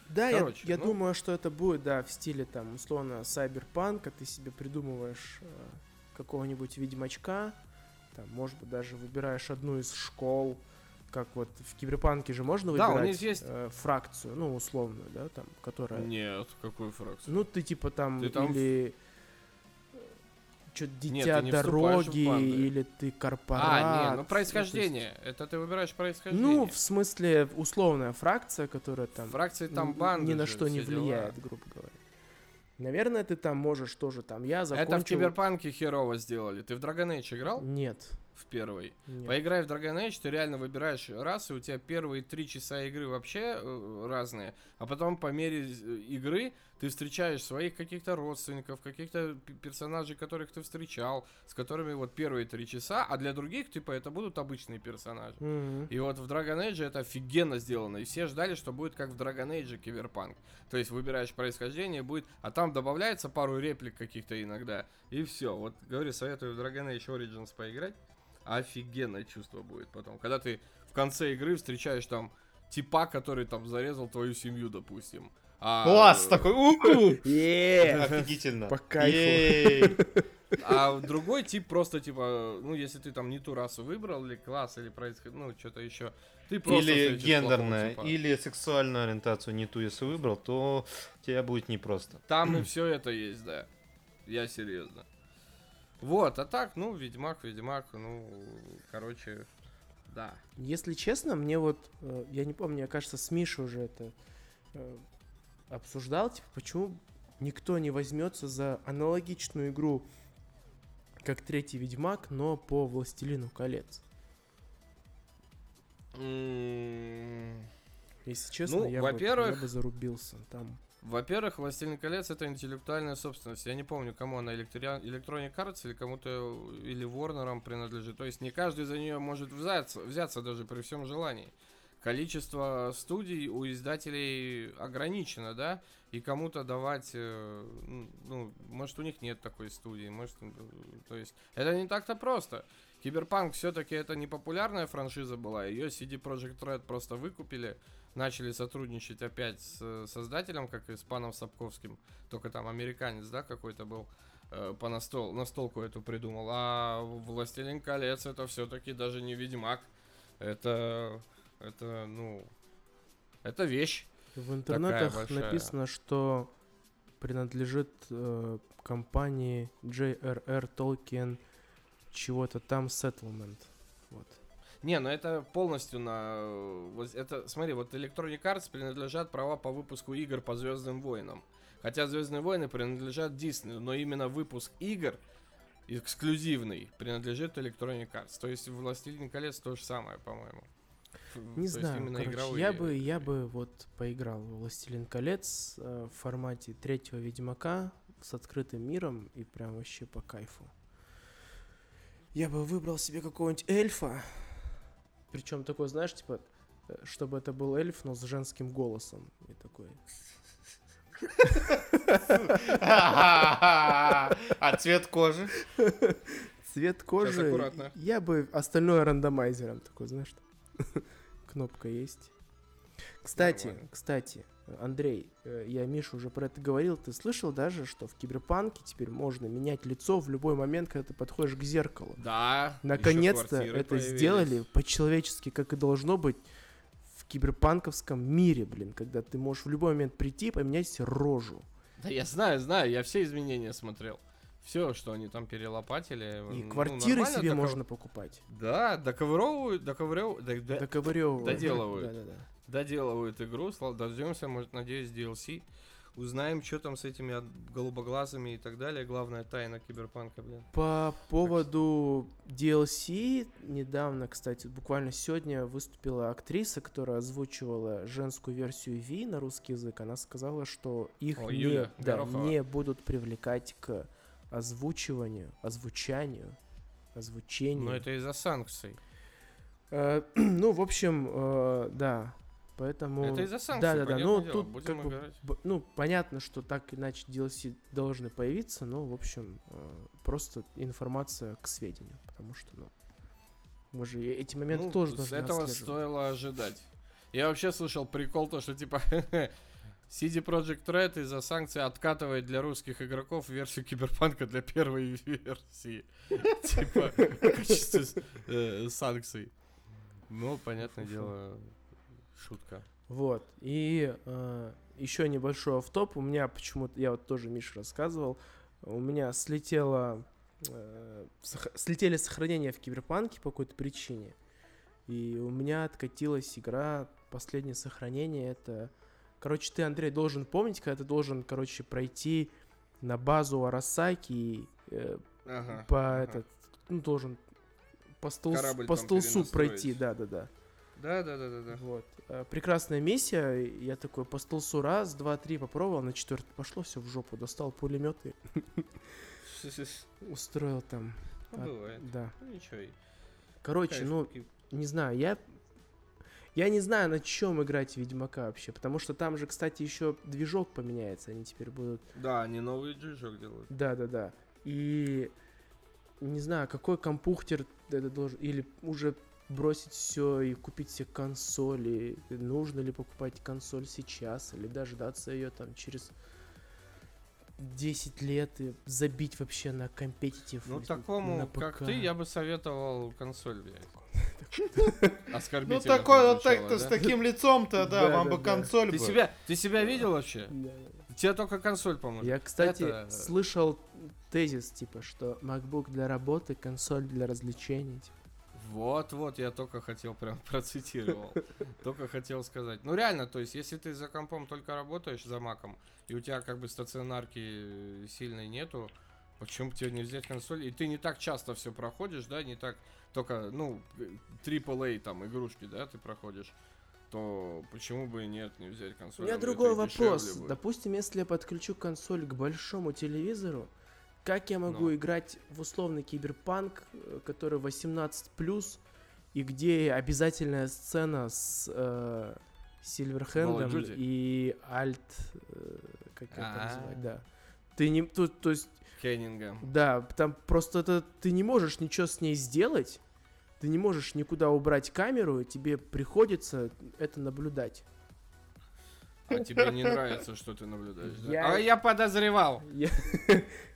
Да, я- Короче, я, ну. думаю, что это будет, да, в стиле там, условно, сайберпанка, ты себе придумываешь э, какого-нибудь ведьмачка, там, может быть, даже выбираешь одну из школ, как вот в киберпанке же можно Да, у выбирать них есть- э, фракцию, ну, условную, да, там, которая... Нет, какую фракцию? Ну, ты типа там, Ты там или что-то Нет, дитя ты не вступаешь в дороги, или ты корпорат. А, не, ну есть- происхождение. Это ты выбираешь происхождение. Ну, в смысле, условная фракция, которая там Фракции там банды ни на что не все дела. влияет, грубо говоря. Наверное, ты там можешь тоже там. Я закончил... Это в Киберпанке херово сделали. Ты в Dragon Age играл? Нет. В первый. нет. Поиграй в Dragon Age, ты реально выбираешь расы, у тебя первые три часа игры вообще э, разные, а потом по мере э, игры ты встречаешь своих каких-то родственников, каких-то персонажей, которых ты встречал, с которыми вот первые три часа, а для других, типа, это будут обычные персонажи. Мгм. И вот в Dragon Age это офигенно сделано. И все ждали, что будет как в Dragon Age Киберпанк. То есть выбираешь происхождение, будет, а там добавляется пару реплик каких-то иногда. И все. Вот говорю, советую в Dragon Age Origins поиграть. Офигенное чувство будет потом. Когда ты в конце игры встречаешь там типа, который там зарезал твою семью, допустим. А, Класс такой, у Е, Офигительно. По кайфу. А другой тип просто типа, ну если ты там не ту расу выбрал, или класс, или происход... ну что-то еще, ты просто Или встретишь плохого гендерная, типа. или сексуальную ориентацию не ту, если выбрал, то тебе будет непросто. Там и все это есть, да. Я серьезно. Вот, а так, ну, Ведьмак, Ведьмак, ну, короче, да. Если честно, мне вот, э, я не помню, мне кажется, с Мишей уже это э, обсуждал, типа, почему никто не возьмется за аналогичную игру, как третий Ведьмак, но по Властелину колец. Если честно, Ну, я, бы, я во-первых- бы зарубился там. Во-первых, «Властелин колец» — это интеллектуальная собственность. Я не помню, кому она, Electri- Electronic Arts или кому-то, или Warner'ам принадлежит. То есть не каждый за нее может взяться, взяться даже при всем желании. Количество студий у издателей ограничено, да? И кому-то давать, э, ну, может, у них нет такой студии, может, э, то есть это не так-то просто. Киберпанк все-таки это не популярная франшиза была, ее CD Projekt Red просто выкупили, начали сотрудничать опять с э, создателем, как и с паном Сапковским, только там американец, да, какой-то был, э, по настол, настолку эту придумал, а Властелин колец это все-таки даже не Ведьмак, это, это, ну, это вещь. В интернетах написано, что принадлежит э, компании J.R.R. Tolkien чего-то там Settlement. Вот. Не, ну это полностью на... э, вот Это, смотри, вот Electronic Arts принадлежат права по выпуску игр по Звездным войнам. Хотя Звездные войны принадлежат Диснею, но именно выпуск игр эксклюзивный принадлежит Electronic Arts. То есть Властелин колец то же самое, по-моему. Не то знаю, короче, игровые. я бы, я бы вот поиграл в Властелин колец э, в формате третьего Ведьмака с открытым миром и прям вообще по кайфу. Я бы выбрал себе какого-нибудь эльфа, причем такой, знаешь, типа, э, чтобы это был эльф, но с женским голосом. И такой. А цвет кожи? Цвет кожи. Я бы остальное рандомайзером такой, знаешь, [LAUGHS] кнопка есть. Кстати, кстати, Андрей, э, я Миша уже про это говорил, ты слышал даже, что в Киберпанке теперь можно менять лицо в любой момент, когда ты подходишь к зеркалу. Да. Наконец-то это появились. сделали по-человечески, как и должно быть в киберпанковском мире, блин, когда ты можешь в любой момент прийти и поменять рожу. Да я знаю, знаю, я все изменения смотрел. Все, что они там перелопатили. И ну, квартиры себе доко- можно покупать. Да, доковыровывают, доковыровывают, да- да- Доковырёвывают. Доделывают. Игру, дождемся, может, надеюсь, DLC. Узнаем, что там с этими голубоглазыми и так далее. Главная тайна киберпанка, блин. По поводу DLC, недавно, кстати, буквально сегодня выступила актриса, которая озвучивала женскую версию Ви на русский язык. Она сказала, что их О, не, Юля да, Горохова. не будут привлекать к озвучиванию, озвучанию, озвучению. Но это из-за санкций. Э, [CLEARS THROAT] ну, в общем, э, да. Поэтому... это из-за санкций, Да, да, да. Ну, дело, тут будем как бы играть. Ну, понятно, что так иначе DLC должны появиться, но, в общем, э, просто информация к сведению, потому что, ну, мы же эти моменты Ну, тоже должны этого стоило ожидать. Я вообще слышал прикол, то, что типа [LAUGHS] CD Projekt Red из-за санкций откатывает для русских игроков версию Киберпанка для первой [LAUGHS] версии. Типа, в качестве э, санкций. Ну, понятное дело, шутка. Вот. И еще небольшой автоп. У меня почему-то, я вот тоже Миша рассказывал, у меня слетело, э, сох- слетели сохранения в Киберпанке по какой-то причине. И у меня откатилась игра, последнее сохранение, это... Короче, ты, Андрей, должен помнить, когда ты должен, короче, пройти на базу Арасаки и э, Ага. по ага. этот, ну, должен по, столс- Корабль по столсу пройти, да-да-да. Да, да, да, да, да. Вот. Э, Прекрасная миссия. Я такой по столсу раз, два, три попробовал, на четвертый пошло все в жопу. Достал пулемет и [LAUGHS] устроил там. Ну, А, бывает. Да. Ну, ничего. Короче, ну, не знаю, я... Я не знаю, на чем играть Ведьмака вообще, потому что там же, кстати, еще движок поменяется, они теперь будут... Да, они новый движок делают. Да-да-да. И не знаю, какой компухтер это должен... Или уже бросить все и купить себе консоли. Нужно ли покупать консоль сейчас или дождаться ее там через 10 лет и забить вообще на компетитив. Ну, на такому, как ПК. ты, я бы советовал консоль взять. [LAUGHS] Ну Оскорбительно такой вот так-то с таким лицом-то, да, Да, вам бы консоль Ты себя, ты себя видел вообще? Тебе только консоль поможет. Я, кстати, слышал тезис, типа, что MacBook для работы, консоль для развлечений. типа. Вот, вот, я только хотел прям [LAUGHS] процитировал. Только хотел сказать. Ну реально, то есть, если ты за компом только работаешь, за маком, и у тебя как бы стационарки сильной нету, почему бы тебе не взять консоль? И ты не так часто все проходишь, да, не так только, ну, AAA там игрушки, да, ты проходишь, то почему бы и нет, не взять У консоль? меня Это другой вопрос. Допустим, если я подключу консоль к большому телевизору, как я могу Ну. играть в условный киберпанк, э, который 18+, и где обязательная сцена с э, Сильверхендом и Альт, э, как это называть, да. Ты не, тут, то есть, Хеннингем. да, там просто это, ты не можешь ничего с ней сделать, ты не можешь никуда убрать камеру, тебе приходится это наблюдать. А тебе не нравится, что ты наблюдаешь, да? Я- А я подозревал. Я,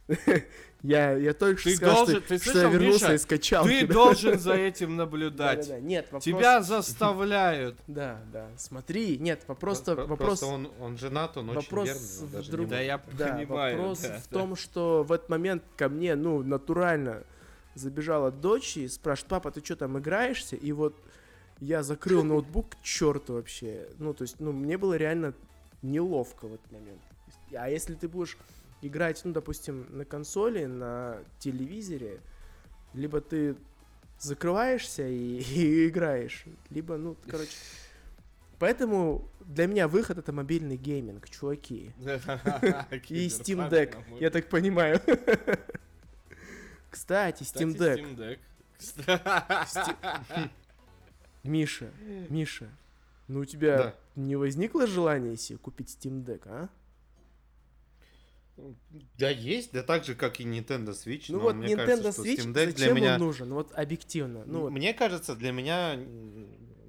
[LAUGHS] я, я только что Ты сказал, должен- что, ты что слышал, я вернулся Миша? из качалки. Ты да. должен за [LAUGHS] этим наблюдать. Да-да-да. Нет, вопрос... Тебя заставляют. [LAUGHS] Да, да, смотри, нет, вопрос, Про- про- вопрос, Просто он, он женат, он вопрос очень верный. он в даже друг- не Да может. я да, понимаю. вопрос да, в да. том, что в этот момент ко мне, ну, натурально забежала дочь и спрашивает, папа, ты что там играешься? И вот я закрыл ноутбук к черту вообще. Ну, то есть, ну, мне было реально неловко в этот момент. А если ты будешь играть, ну, допустим, на консоли, на телевизоре, либо ты закрываешься и, [LAUGHS] и играешь, либо, ну, короче... Поэтому для меня выход это мобильный гейминг, чуваки. И Steam Deck, я так понимаю. Кстати, Steam Deck. Steam Deck. [LAUGHS] Миша, Миша, ну у тебя Да. не возникло желания себе купить Steam Deck, а? Да, есть, да так же, как и Nintendo Switch. Ну но вот мне Nintendo кажется, что Switch, Steam Deck зачем для меня... он нужен? Вот объективно. Ну вот Мне кажется, для меня м, Steam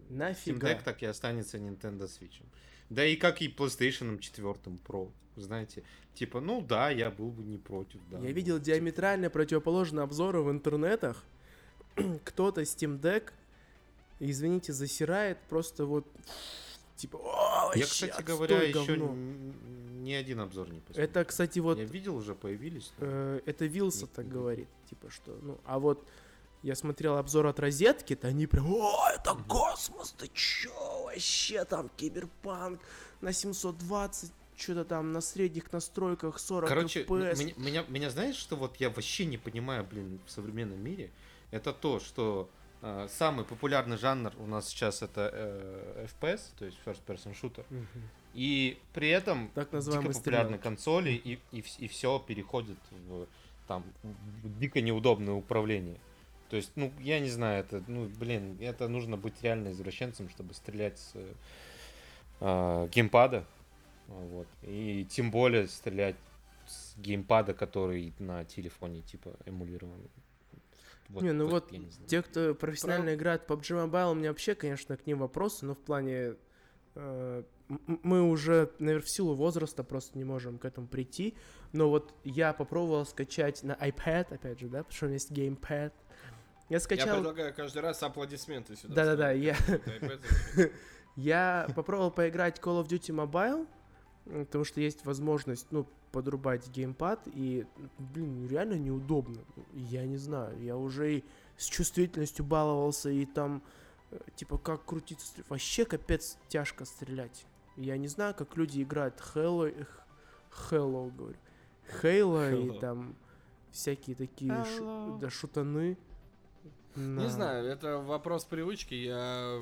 нафига. Deck так и останется Nintendo Switch. Да и как и PlayStation 4 Pro. Знаете, типа, ну да, я был бы не против, да. Я видел диаметрально противоположные обзоры в интернетах. [CLEARS THROAT] Кто-то Steam Deck, извините, засирает просто вот типа, «О, Я, вообще кстати отстой, говоря, еще говно». ни один обзор не посмотрел. Это, кстати, вот Я видел, уже появились. но- Э, это Вилса так говорит, типа что, ну, а вот я смотрел обзор от розетки, то они прям, о, это космос, ты чё, вообще там киберпанк на 720, что-то там на средних настройках 40 Короче, FPS. меня, меня, меня знаешь, что вот я вообще не понимаю, блин, в современном мире? Это то, что самый популярный жанр у нас сейчас это э, FPS, то есть First Person Shooter. Мгм. И при этом Так дико популярны консоли, и, и, все переходит в там в дико неудобное управление. То есть, ну, я не знаю, это, ну, блин, это нужно быть реально извращенцем, чтобы стрелять с э, геймпада. Вот. И тем более стрелять с геймпада, который на телефоне, типа, эмулирован. Не, ну вот я не знаю. Те, кто профессионально играет в PUBG Mobile, у меня вообще, конечно, к ним вопросы, но в плане... э, мы уже, наверное, в силу возраста просто не можем к этому прийти. Но вот я попробовал скачать на iPad, опять же, да, потому что у меня есть геймпад. Я Я скачал... предлагаю каждый раз аплодисменты сюда. Да-да-да, я-. [LAUGHS] Я попробовал поиграть Call of Duty Mobile, потому что есть возможность, ну, подрубать геймпад, и, блин, реально неудобно. Я не знаю, я уже и с чувствительностью баловался, и там, э, типа, как крутиться, вообще капец тяжко стрелять. Я не знаю, как люди играют Halo, э, х- Halo, говорю, Halo, и там всякие такие шу- да, шутаны. Не На- знаю, это вопрос привычки. Я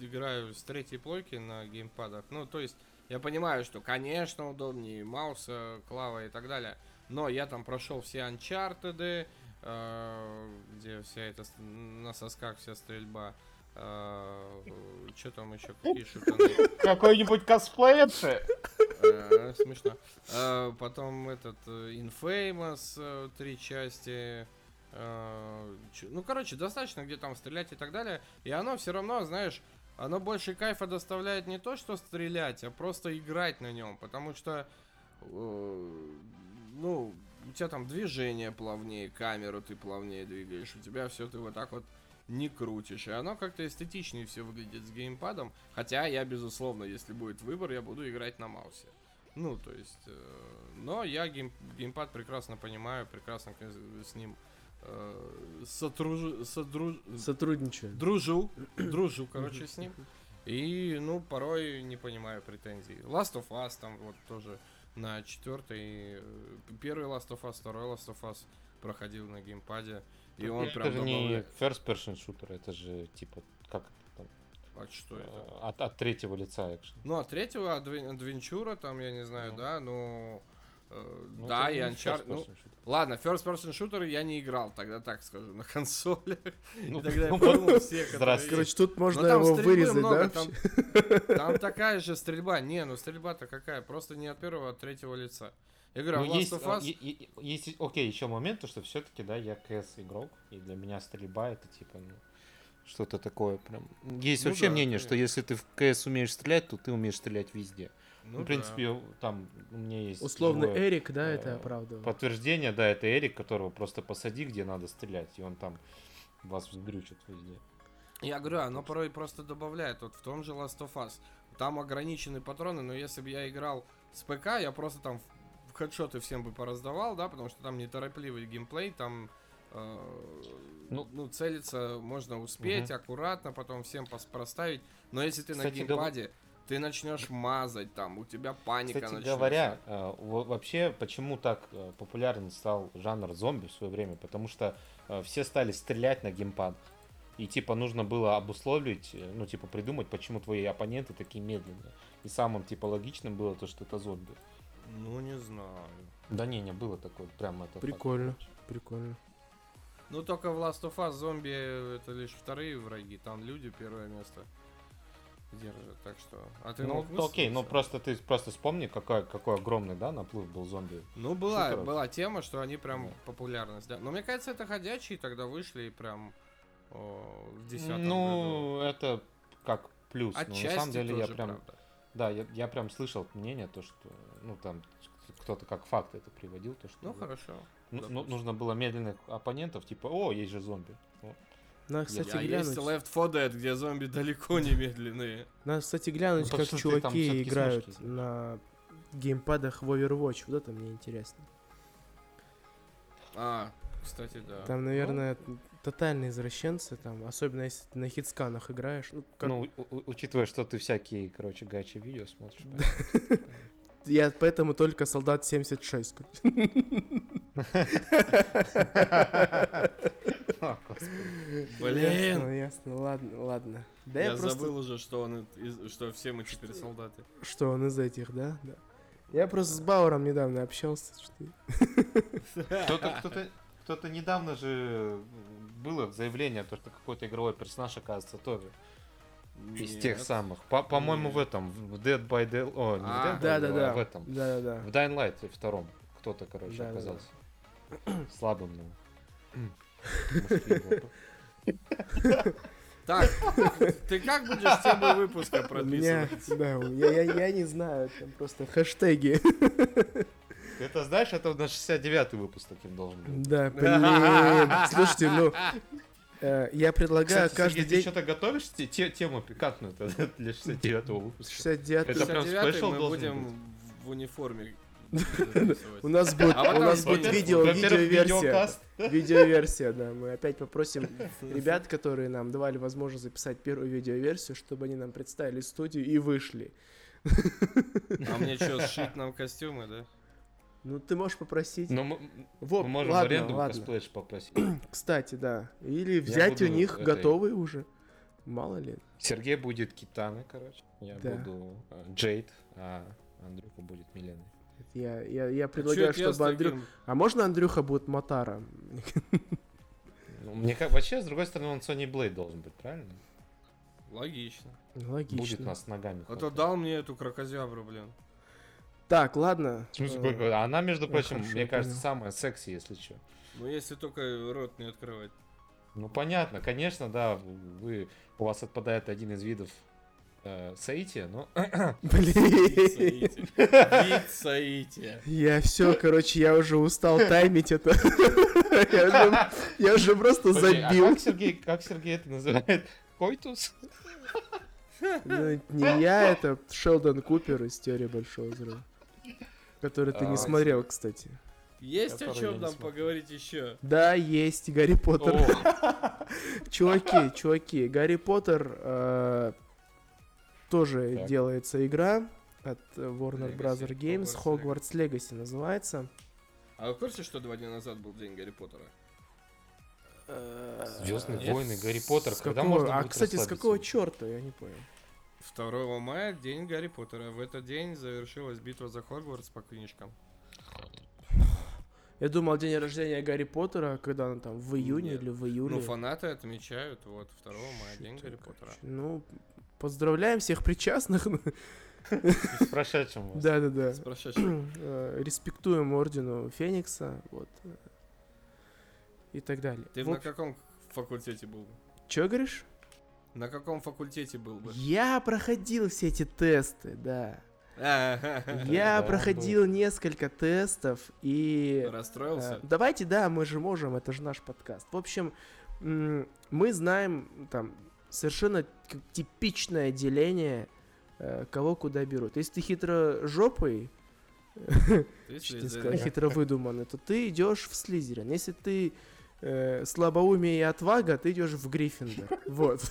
играю с третьей плойки на геймпадах. Ну, то есть, я понимаю, что, конечно, удобнее мауса, клава и так далее. Но я там прошел все Uncharted, э, где вся эта на сосках вся стрельба. что там еще? Какие шутаны? Какой-нибудь косплеерши? Э, Смешно. Э, Потом этот э, Infamous, э, три части. Э, Ну, короче, достаточно где там стрелять и так далее. И оно все равно, знаешь, оно больше кайфа доставляет не то, что стрелять, а просто играть на нем. Потому что, э, ну, у тебя там движение плавнее, камеру ты плавнее двигаешь, у тебя все ты вот так вот не крутишь. И оно как-то эстетичнее все выглядит с геймпадом. Хотя я, безусловно, если будет выбор, я буду играть на маусе. Ну, то есть, э, но я гейм, геймпад прекрасно понимаю, прекрасно к- с ним э, сотружу, содру- Сотрудничаю. дружу, [CLEARS THROAT] дружу, короче, с ним. И, ну, порой не понимаю претензий. Last of Us там вот тоже на четвертый, э, первый Last of Us, второй Last of Us проходил на геймпаде. И он это прям же не first person shooter, это же типа как там, А что это? э, от, от третьего лица экшен. Ну, а третьего Адвен- Адвенчура, там, я не знаю, Ну. да, ну... э, Ну, да, и не Uncharted... Ну, shooter. ладно, first person шутеры я не играл, тогда так скажу, на [LAUGHS] консолях. Ну, И тогда я [LAUGHS] подумал, все, которые. Короче, тут можно там его вырезать, много, да? там, там такая же стрельба. Не, ну стрельба-то какая? Просто не от первого, а от третьего лица. Я говорю, а Ну, есть, of а, Us... е- есть, окей, еще момент, то, что все-таки, да, я КС игрок, и для меня стрельба это типа, ну, что-то такое прям. Есть Ну вообще да, мнение, что конечно. если ты в КС умеешь стрелять, то ты умеешь стрелять везде. Ну, Ну, да. в принципе, там у меня есть Условно живое Эрик, да, это э, оправдывает. подтверждение, да, это Эрик, которого просто посади, где надо стрелять, и он там вас вздрючит везде. Я говорю, оно порой просто добавляет. Вот в том же Last of Us. Там ограничены патроны, но если бы я играл с ПК, я просто там в хедшоты всем бы пораздавал, да, потому что там неторопливый геймплей, там э, ну, Ну, целиться можно успеть, Мгм. аккуратно, потом всем пос- проставить. Но если ты Кстати, на геймпаде, ты начнешь мазать там, у тебя паника Кстати начнется. говоря, э, во- вообще, почему так э, популярен стал жанр зомби в свое время? Потому что э, все стали стрелять на геймпад. И типа нужно было обусловить, ну типа придумать, почему твои оппоненты такие медленные. И самым типа логичным было то, что это зомби. Ну, не знаю. Да не, не было такое, прям это. факт, Прикольно. короче. Прикольно. Ну, только в Last of Us зомби это лишь вторые враги, там люди первое место держат, так что... А ты Ну, ну, окей, ну просто ты просто вспомни, какой, какой огромный, да, наплыв был зомби. Ну, была, шутеров. была тема, что они прям Да. популярность, да. Но мне кажется, это ходячие тогда вышли и прям о, в десятом году. Ну, это как плюс. но Отчасти на самом деле я прям правда. Да, я, я прям слышал мнение, то, что, ну, там, кто-то как факт это приводил, то, что Ну, вот, хорошо. ну, ну, допустим. нужно было медленных оппонентов, типа, о, есть же зомби. Вот. Надо, кстати, А есть глянуть. Left 4 Dead, где зомби далеко не медленные. Надо, кстати, глянуть, Ну, как чуваки играют смешки на геймпадах в Overwatch. Вот это мне интересно. А, кстати, да. Там, наверное, тотальные извращенцы, там, особенно если ты на хитсканах играешь. Ну, как- Ну, учитывая, что ты всякие, короче, гачи видео смотришь. [LAUGHS] Я поэтому только солдат 76. Блин. Ясно, ясно, ладно, ладно. Да я я, просто... забыл уже, что он из- что все мы теперь солдаты. Что он из этих, да? Да. Я просто с Бауэром недавно общался. Что... Кто-то, кто-то, кто-то недавно же было заявление, то, что какой-то игровой персонаж, оказывается, тоже из тех самых. По- По-моему, в этом, в Dead by Daylight, о, не в А, Dead by Да, да, Daylight, да. а в этом. Да, да, В да. Dying Light втором кто-то, короче, Да, да, да. [CLEARS THROAT] группы. [CLEARS THROAT] Так, ты как будешь тему выпуска прописывать? да, я, я, я не знаю, там просто хэштеги. Это знаешь, это на 69-й выпуск таким должен быть. Да, блин. [LAUGHS] Слушайте, ну, э, я предлагаю Кстати, каждый Сергей, ты день... что-то готовишь те- те- тему пикантную [LAUGHS] для 69-го выпуска? 69 Это прям 69-й спешл мы должен будем быть. в униформе. У нас будет, А у потом нас будет будет видео, видеоверсия. Видеоверсия, да. Мы опять попросим [LAUGHS] ребят, которые нам давали возможность записать первую видеоверсию, чтобы они нам представили студию и вышли. А мне что, сшить нам костюмы, да? Ну, ты можешь попросить. Но мы, Вот, мы можем в ладно, аренду ладно. попросить. [CLEARS THROAT] Кстати, да. Или взять у них этой- готовые уже. Мало ли. Сергей будет Китана, короче. Я Да. буду э, Джейд, а Андрюха будет Миленой. Я, я, я А предлагаю, это с чтобы Андрю... А можно Андрюха будет Матара? Ну, мне как вообще, с другой стороны, он Sony Blade должен быть, правильно? Логично. Логично. Будет нас ногами. А то хватать. дал мне эту крокозябру, блин. Так, ладно. В смысле, какой- Она, между ну, прочим, хорошо, мне кажется, понял. самая секси, если что. Ну, если только рот не открывать. Ну, понятно, конечно, да, вы, у вас отпадает один из видов э, соития, но... Блин. Саити. Вид Саити. Я все, короче, я уже устал таймить это. Я уже- Я уже просто а забил. как Сергей, как Сергей это называет? Койтус? Ну, Не я, это Шелдон Купер из теории Большого Взрыва. Который ты А, не смотрел, кстати. Есть о чем нам поговорить еще? Да, есть Гарри Поттер. [LAUGHS] Чуваки, чуваки, Гарри Поттер э, тоже Так. делается игра от э, Warner Legacy, Bros. Games, Hogwarts Hogwarts Legacy называется. А вы в курсе, что два дня назад был день Гарри Поттера? Звездные Нет. войны, Гарри Поттер, С когда какого- можно А, кстати, с какого черта, я не понял. 2 мая день Гарри Поттера. В этот день завершилась битва за Хогвартс по книжкам. Я думал, день рождения Гарри Поттера, когда он там в июне Нет. или в июле. Ну, фанаты отмечают вот 2 мая, день Гарри? Поттера. Ну, поздравляем всех причастных. С прошедшим вас. Да-да-да. С прошедшим. Э, Респектуем ордену Феникса, вот. э, И так далее. Ты на каком факультете был? бы? Чё говоришь? На каком факультете был бы? Я проходил все эти тесты, да. Я Да, проходил несколько тестов и... э, Расстроился? Давайте, да, мы же можем, это же наш подкаст. В общем, мы знаем там совершенно типичное деление, э, кого куда берут. Если ты хитро жопой, хитро выдуманный, то ты идешь в Слизерин. Если ты э, слабоумие и отвага, ты идешь в Гриффиндор. [LAUGHS] Вот. [LAUGHS]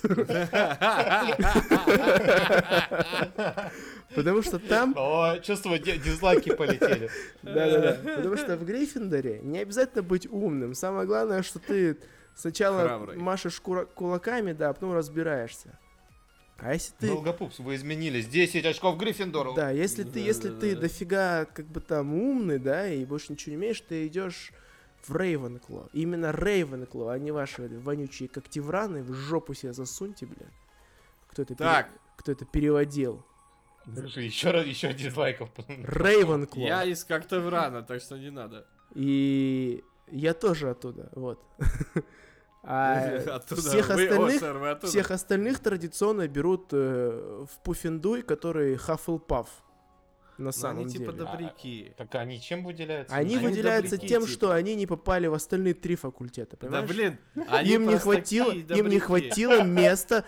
Потому что там О, чувствую, ди- дизлайки полетели. Да-да-да. Потому что в Гриффиндоре не обязательно быть умным. Самое главное, что ты сначала Храбрый. машешь кура- кулаками, да, а потом разбираешься. А если ты... Долгопупс, вы изменились. 10 очков Гриффиндору. Да, если ты, если ты дофига как бы там умный, да, и больше ничего не умеешь, ты идешь в Рейвенкло. Именно Рейвенкло, а не ваши вонючие когтевраны. В жопу себе засуньте, бля. Кто это, пере- Так, кто это переводил? Слушай, еще раз, еще дизлайков. Рейвенкло. я из как-то врана, так что не надо. И я тоже оттуда, вот. [LAUGHS] А [LAUGHS] Оттуда. всех Вы- о, остальных, сэр, вы оттуда. всех остальных традиционно берут э, в Пуффиндуй, который Хаффлпаф. На Ну, самом они типа деле. добряки. Так они чем выделяются? Они они выделяются добряки, тем, типа. что они не попали в остальные три факультета, Да понимаешь? блин, они им не хватило, им не хватило места.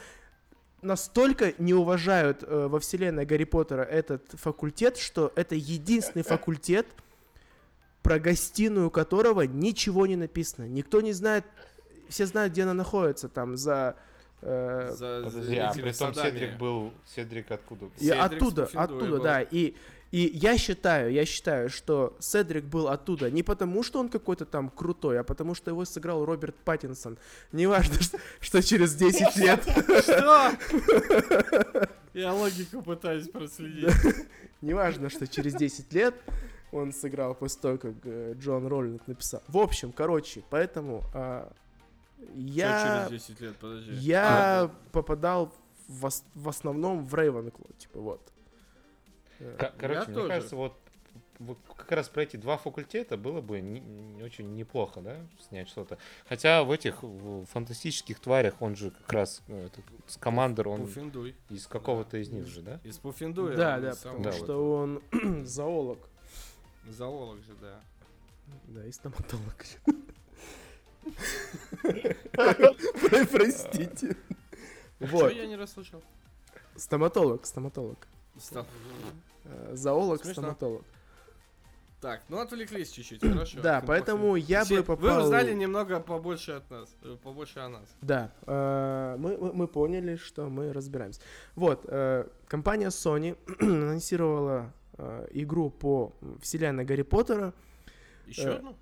Настолько не уважают э, во вселенной Гарри Поттера этот факультет, что это единственный факультет, про гостиную которого ничего не написано. Никто не знает, все знают, где она находится, там за э, За- за а садами. Седрик был... Седрик откуда? И Седрик оттуда, оттуда, был. да. И, и я считаю, я считаю, что Седрик был оттуда не потому, что он какой-то там крутой, а потому, что его сыграл Роберт Паттинсон. Неважно, что, [LAUGHS] что через 10 лет. Что? [LAUGHS] Я логику пытаюсь проследить. [LAUGHS] Неважно, что через 10 лет он сыграл после того, как э, Джон Роллинг написал. В общем, короче, поэтому а, я... Что через 10 лет, подожди. Я А, попадал в, ос- в основном в Рейвенкло, типа вот. Э, К- Короче, Я мне тоже. кажется, вот, вот как раз про эти два факультета было бы не, не очень неплохо, да, снять что-то. Хотя в этих в фантастических тварях он же как раз этот, с командор, он Пуффиндуй. из какого-то из них же, да? Из Пуффиндуя. Да, да, потому Да, что он [CLEARS THROAT] зоолог. Зоолог же, да. Да, и стоматолог. Про- Простите. Что Вот, я не расслышал? стоматолог, стоматолог. Э, Зоолог, стоматолог. Так, ну отвлеклись чуть-чуть, хорошо. Да, поэтому я бы попал... Вы узнали немного побольше от нас, э, побольше о нас. Да, э, мы, мы, поняли, что мы разбираемся. Вот, компания Sony [CLEARS THROAT] анонсировала э, игру по вселенной Гарри Поттера. Еще Э, одну?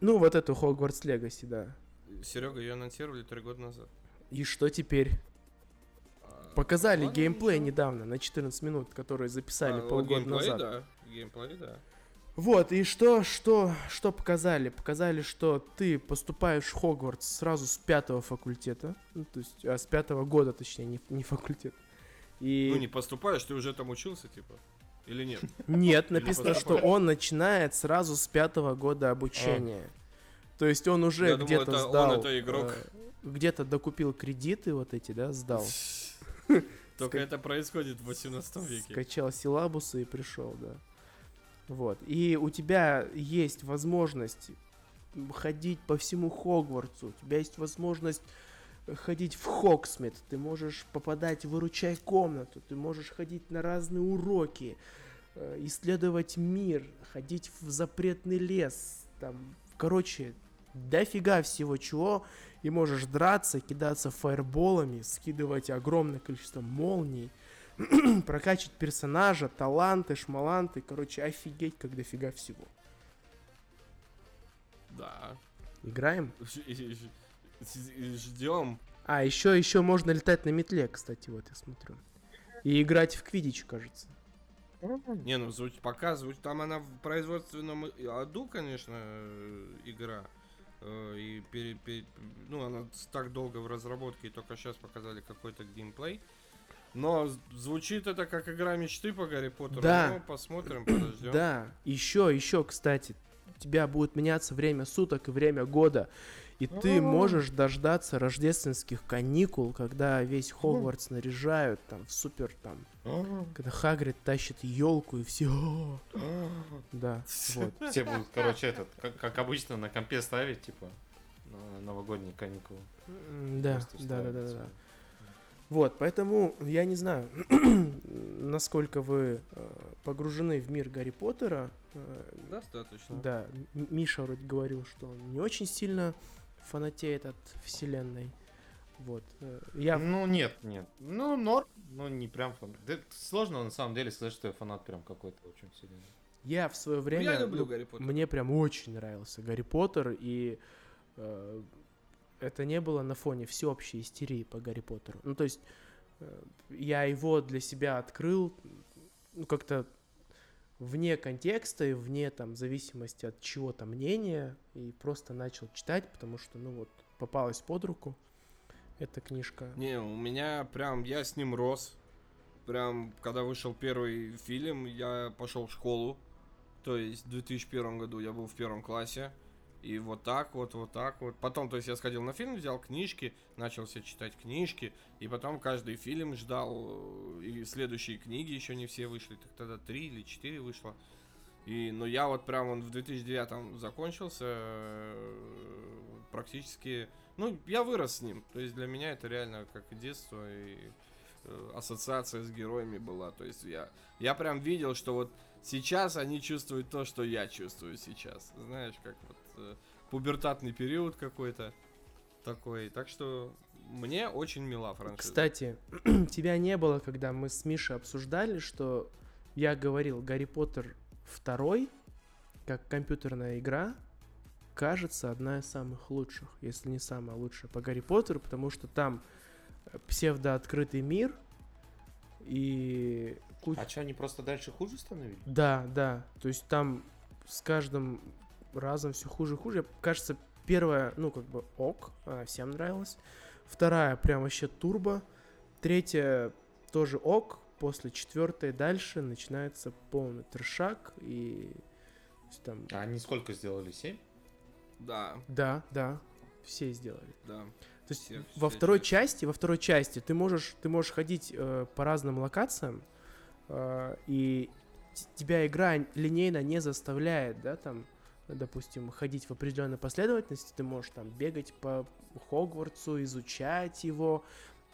Ну, вот эту Hogwarts Legacy, да. Серега, ее анонсировали три года назад. И что теперь? А, Показали ладно, геймплей ничего. недавно, на 14 минут, который записали А, полгода геймплей, назад. да. Геймплей, да. Вот, и что, что, что показали? Показали, что ты поступаешь в Хогвартс сразу с пятого факультета, ну, то есть, а, с пятого года, точнее, не, не факультет. И... Ну, не поступаешь, ты уже там учился, типа. Или нет? Нет, написано, что он начинает сразу с пятого года обучения. То есть он уже где-то это он, сдал, это игрок. э, где-то докупил кредиты вот эти, да, сдал, [LAUGHS] Только это происходит в 18 веке. скачал силабусы и пришел, да. Вот. И у тебя есть возможность ходить по всему Хогвартсу, у тебя есть возможность ходить в Хоксмит, ты можешь попадать в выручай комнату, ты можешь ходить на разные уроки, э, исследовать мир, ходить в запретный лес, там, короче, дофига всего чего, и можешь драться, кидаться фаерболами, скидывать огромное количество молний, [CLEARS THROAT] прокачивать персонажа, таланты, шмаланты, короче, офигеть, как дофига всего. Да. Играем? Ждем. А, еще, еще можно летать на метле, кстати, вот я смотрю. И играть в квидич, кажется. Не, ну звуч... пока звуч... там она в производственном аду, конечно, э, игра. Э, И пере... пере- ну, она так долго в разработке, и только сейчас показали какой-то геймплей. Но звучит это как игра мечты по Гарри Поттеру. Да. Ну, посмотрим, подождем. Да, еще, еще, кстати, у тебя будет меняться время суток и время года. И ты можешь дождаться рождественских каникул, когда весь Хогвартс наряжают там в супер там, когда Хагрид тащит елку и все. Да, вот. [LAUGHS] Все будут, короче, этот, как, как обычно, на компе ставить, типа, на новогодние каникулы. Да, да, да, да, да. Вот, поэтому я не знаю, [CLEARS THROAT] насколько вы э, погружены в мир Гарри Поттера. Э, Достаточно. Да, Миша вроде говорил, что он не очень сильно фанатеет от вселенной. Вот. э, Я Ну, нет, нет. Ну, норм, но не прям фанат. Да, сложно, на самом деле, сказать, что я фанат прям какой-то очень сильный. Я в свое Ну, время... я люблю Гарри Поттера. Мне прям очень нравился Гарри Поттер, и э, это не было на фоне всеобщей истерии по Гарри Поттеру. Ну, то есть э, я его для себя открыл, ну, как-то вне контекста и вне там зависимости от чего-то мнения, и просто начал читать, потому что, ну, вот, попалась под руку эта книжка. Не, у меня прям, я с ним рос. Прям, когда вышел первый фильм, я пошел в школу. То есть в 2001 году я был в первом классе. И вот так вот, вот так вот. Потом, то есть я сходил на фильм, взял книжки, начал себе читать книжки. И потом каждый фильм ждал. И следующие книги еще не все вышли. Так тогда три или четыре вышло. И, но я вот прям он в 2009 закончился. э, Практически ну, я вырос с ним. То есть для меня это реально как и детство и э, ассоциация с героями была. То есть я, я прям видел, что вот сейчас они чувствуют то, что я чувствую сейчас. Знаешь, как вот пубертатный период какой-то такой. Так что мне очень мила франшиза. Кстати, [CLEARS THROAT] тебя не было, когда мы с Мишей обсуждали, что я говорил, Гарри Поттер второй, как компьютерная игра, кажется, одна из самых лучших, если не самая лучшая по Гарри Поттеру, потому что там э, псевдооткрытый мир и куча... А что, они просто дальше хуже становились? Да, да, то есть там с каждым разом все хуже и хуже. Кажется, первая, ну, как бы ок, она всем нравилась. Вторая прям вообще турбо. Третья тоже ок. После четвертой дальше начинается полный трешак и там... А они сколько сделали? Семь? Да, Да, да, все сделали. да. То есть Все- во все второй части. части, во второй части ты можешь, ты можешь ходить э, по разным локациям, э, и тебя игра линейно не заставляет, да, там, допустим, ходить в определенной последовательности, ты можешь там бегать по Хогвартсу, изучать его.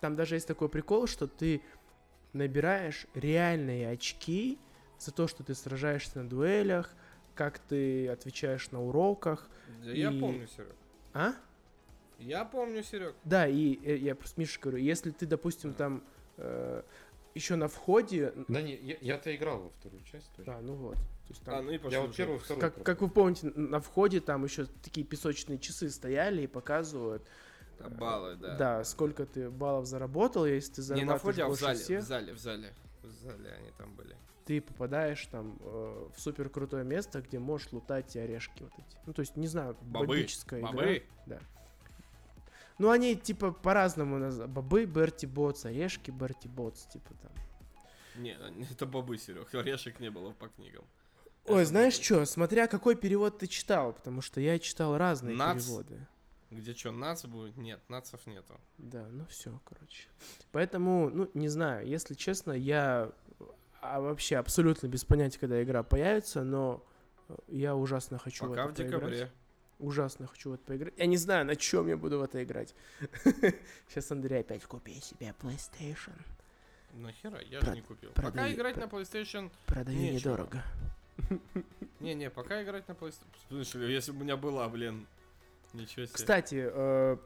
Там даже есть такой прикол, что ты набираешь реальные очки за то, что ты сражаешься на дуэлях, как ты отвечаешь на уроках. Да Я И- помню, Серег. А? Я помню, Серег. Да, и э, я просто Мише говорю, если ты, допустим, там еще на входе... Да не, я- я-то играл во вторую часть. точно. Да, ну вот. То есть там, А, ну и Я пошли вот первую, вторую. как, как вы помните, на входе там еще такие песочные часы стояли и показывают, Да, баллы, да. да, сколько ты баллов заработал, если ты Не на зарабатываешь входе, а в зале, всех, в зале, в зале. В зале они там были. ты попадаешь там э, в супер крутое место, где можешь лутать орешки вот эти. Ну, то есть, не знаю, Бобы. бандитская Бобы. игра. Да. Ну, они типа по-разному называют. Бобы, Берти Ботс, орешки, Берти Ботс, типа там. Не, это бобы, Серег. Орешек не было по книгам. Ой, знаешь что, смотря какой перевод ты читал, потому что я читал разные Нац? переводы. Где что, нац будет? Нет, нацев нету. Да, ну все, короче. Поэтому, ну, не знаю, если честно, я а, вообще абсолютно без понятия, когда игра появится, но э, я ужасно хочу Пока в в это поиграть. декабре. Ужасно хочу в это поиграть. Я не знаю, на чем я буду в это играть. [LAUGHS] Сейчас Андрей опять купи себе PlayStation. Нахера? Я же Прод- не купил. Пока продаю- играть про- на PlayStation... Продаю Нечего. недорого. Не-не, пока играть на PlayStation... Слушай, если бы у меня была, блин... Ничего себе. Кстати, э,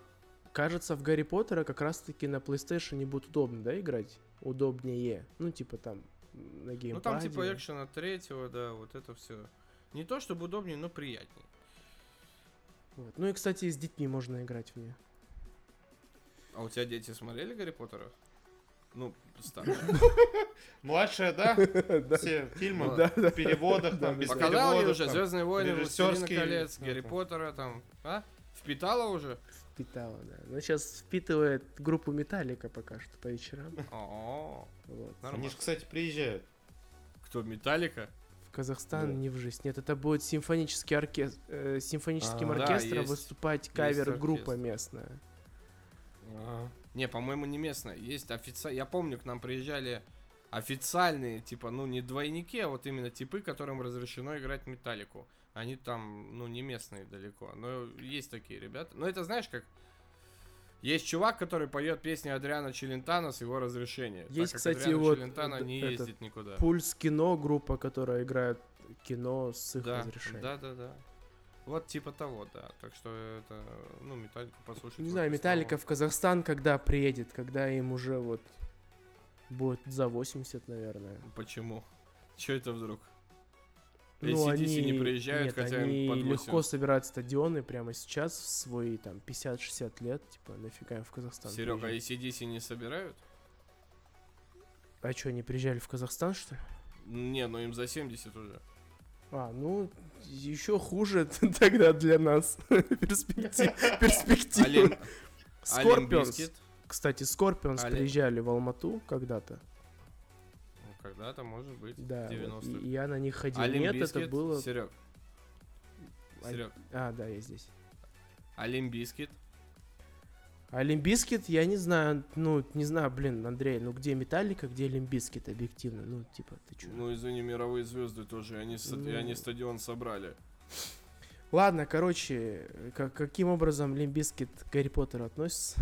кажется, в Гарри Поттера как раз-таки на PlayStation будет удобно, да, играть? Удобнее. Ну, типа там на геймпаде. Ну там типа экшена третьего, да, вот это все. Не то чтобы удобнее, но приятнее. Вот. Ну и, кстати, с детьми можно играть в нее. А у тебя дети смотрели Гарри Поттера? Ну, старше. [LAUGHS] Младшая, да? [LAUGHS] Да. Все фильмы Ну, Да, да. в переводах, там, без Показал ей переводов, уже. Звездные войны, Властелина колец, Гарри. Поттера там. А? Впитала уже? Впитала, да. Но сейчас впитывает группу Металлика пока что по вечерам. [LAUGHS] О, Вот. Они же, кстати, приезжают. Кто, Металлика? В Казахстан Да. не в жизнь. Нет, это будет симфонический оркестр, э, симфоническим А, да, оркестром есть. выступать кавер-группа местная. Ага. Не, по-моему, не местная. Есть офици... Я помню, к нам приезжали официальные, типа, ну, не двойники, а вот именно типы, которым разрешено играть металлику. Они там, ну, не местные далеко. Но есть такие ребята. Но это знаешь как? Есть чувак, который поет песни Адриана Челентана с его разрешения. Так Есть, как кстати, Адриано вот, Челентано э, не этот ездит никуда. Пульс кино, группа, которая играет кино с их Да, разрешением. да, да, да. Вот типа того, да. Так что это, ну, металлику послушать. Не знаю. Металлика в Казахстан когда приедет, когда им уже вот будет за 80, наверное. Почему? Че это вдруг? Ну, AC/DC не они, приезжают, нет, хотя им они под 80. легко собирают стадионы прямо сейчас в свои там 50-60 лет, типа нафига им в Казахстан Серега, а приезжать? ACDC не собирают? А что, они приезжали в Казахстан, что ли? Не, ну им за 70 уже. А, ну, еще хуже [LAUGHS] тогда для нас. Перспектив. [LAUGHS] Перспектива. Скорпионс. Кстати, Скорпионс приезжали в Алмату когда-то. Ну, когда-то, может быть, Да, вот, 90 и я на них ходил. Нет, это было... Серег. Серег. А, да, я здесь. Олимпискит. А Limp Bizkit, я не знаю, ну, не знаю, блин, Андрей, ну где Металлика, где Limp Bizkit, объективно, ну, типа, ты чё? Ну, извини, мировые звезды тоже. Они, Ну. они стадион собрали. Ладно, короче, как, каким образом Limp Bizkit к Гарри Поттеру относится?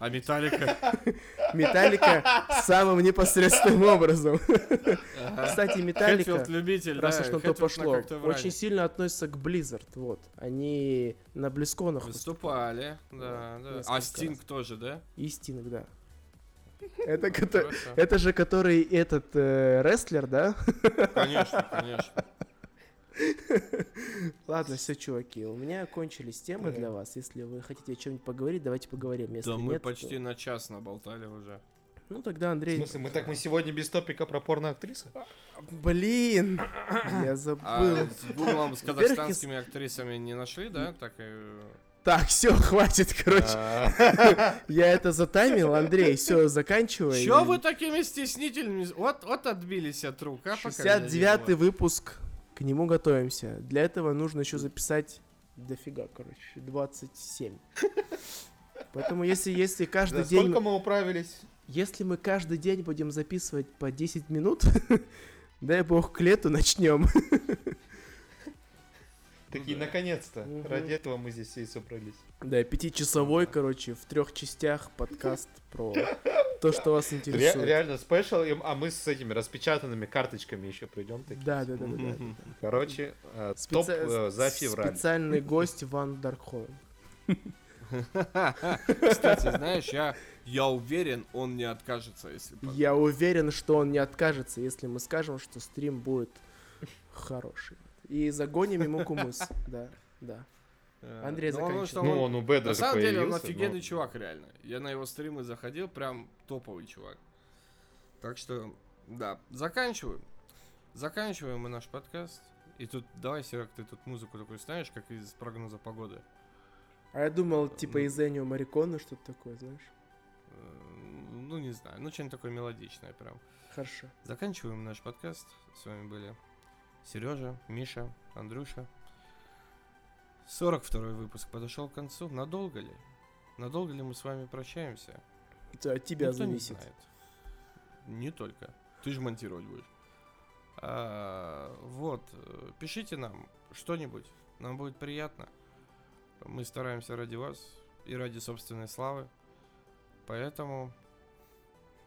А Металлика? [LAUGHS] Металлика самым непосредственным образом. Кстати, Металлика, раз уж на то пошло, очень сильно относится к Blizzard, вот. Они на BlizzCon ах Выступали, да, да. А Стинг тоже, да? И Стинг, да. Это, это же который этот э, рестлер, да? Конечно, конечно. [LAUGHS] Ладно, все, чуваки, у меня кончились темы для вас. Если вы хотите о чем-нибудь поговорить, давайте поговорим. Если Да мы нет, то- почти на час наболтали уже. Ну тогда, В Андрей... смысле, мы так мы сегодня без топика про порно-актрисы? Блин! [COUGHS] Я забыл. А с Гуглом с казахстанскими актрисами не нашли, да? Так и... Так, все, хватит, короче. А, [LAUGHS] Я это затаймил, Андрей, все, заканчивай. Чё вы такими стеснительными? Вот, вот отбились от рук, а? пока меня не 69-й было. выпуск. К нему готовимся. Для этого нужно еще записать дофига, короче, 27. Поэтому если, если каждый За день... сколько мы управились? Если мы каждый день будем записывать по 10 минут, [LAUGHS] дай бог к лету начнем. Такие, да. наконец-то. Мгм. Ради этого мы здесь все и собрались. Да, пятичасовой, короче, в трех частях подкаст про то, что вас Ре- интересует. реально спешл, а мы с этими распечатанными карточками еще придем. такие. Да, да, да, да. Короче, э, топ Специ- э, за февраль. Специальный [LAUGHS] гость Ван Даркхолм. Кстати, знаешь, я, я уверен, он не откажется, если... Я уверен, что он не откажется, если мы скажем, что стрим будет хороший. И загоним ему кумыс. [LAUGHS] Да, да. Э, Андрей, ну, что Ну, он- у Бедра На самом деле он офигенный но- чувак, реально. Я на его стримы заходил, прям топовый чувак. Так что, да, заканчиваем. Заканчиваем мы наш подкаст. И тут, давай, Серег, ты тут музыку такую ставишь, как из прогноза погоды. А я думал, типа из Энио Мариконы что-то такое, знаешь. Э, ну не знаю, ну что-нибудь такое мелодичное прям. Хорошо. Заканчиваем наш подкаст. С вами были Сережа, Миша, Андрюша. 42 выпуск подошел к концу. Надолго ли? Надолго ли мы с вами прощаемся? Это от тебя Никто не зависит. знает. Не только. Ты же монтировать будешь. А, вот, э, пишите нам что-нибудь. Нам будет приятно. Мы стараемся ради вас и ради собственной славы. Поэтому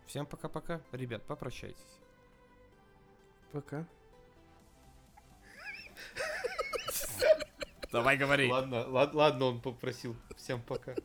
всем пока-пока. Ребят, попрощайтесь. Пока. Давай говори. Ладно, лад- ладно, он попросил. Всем пока.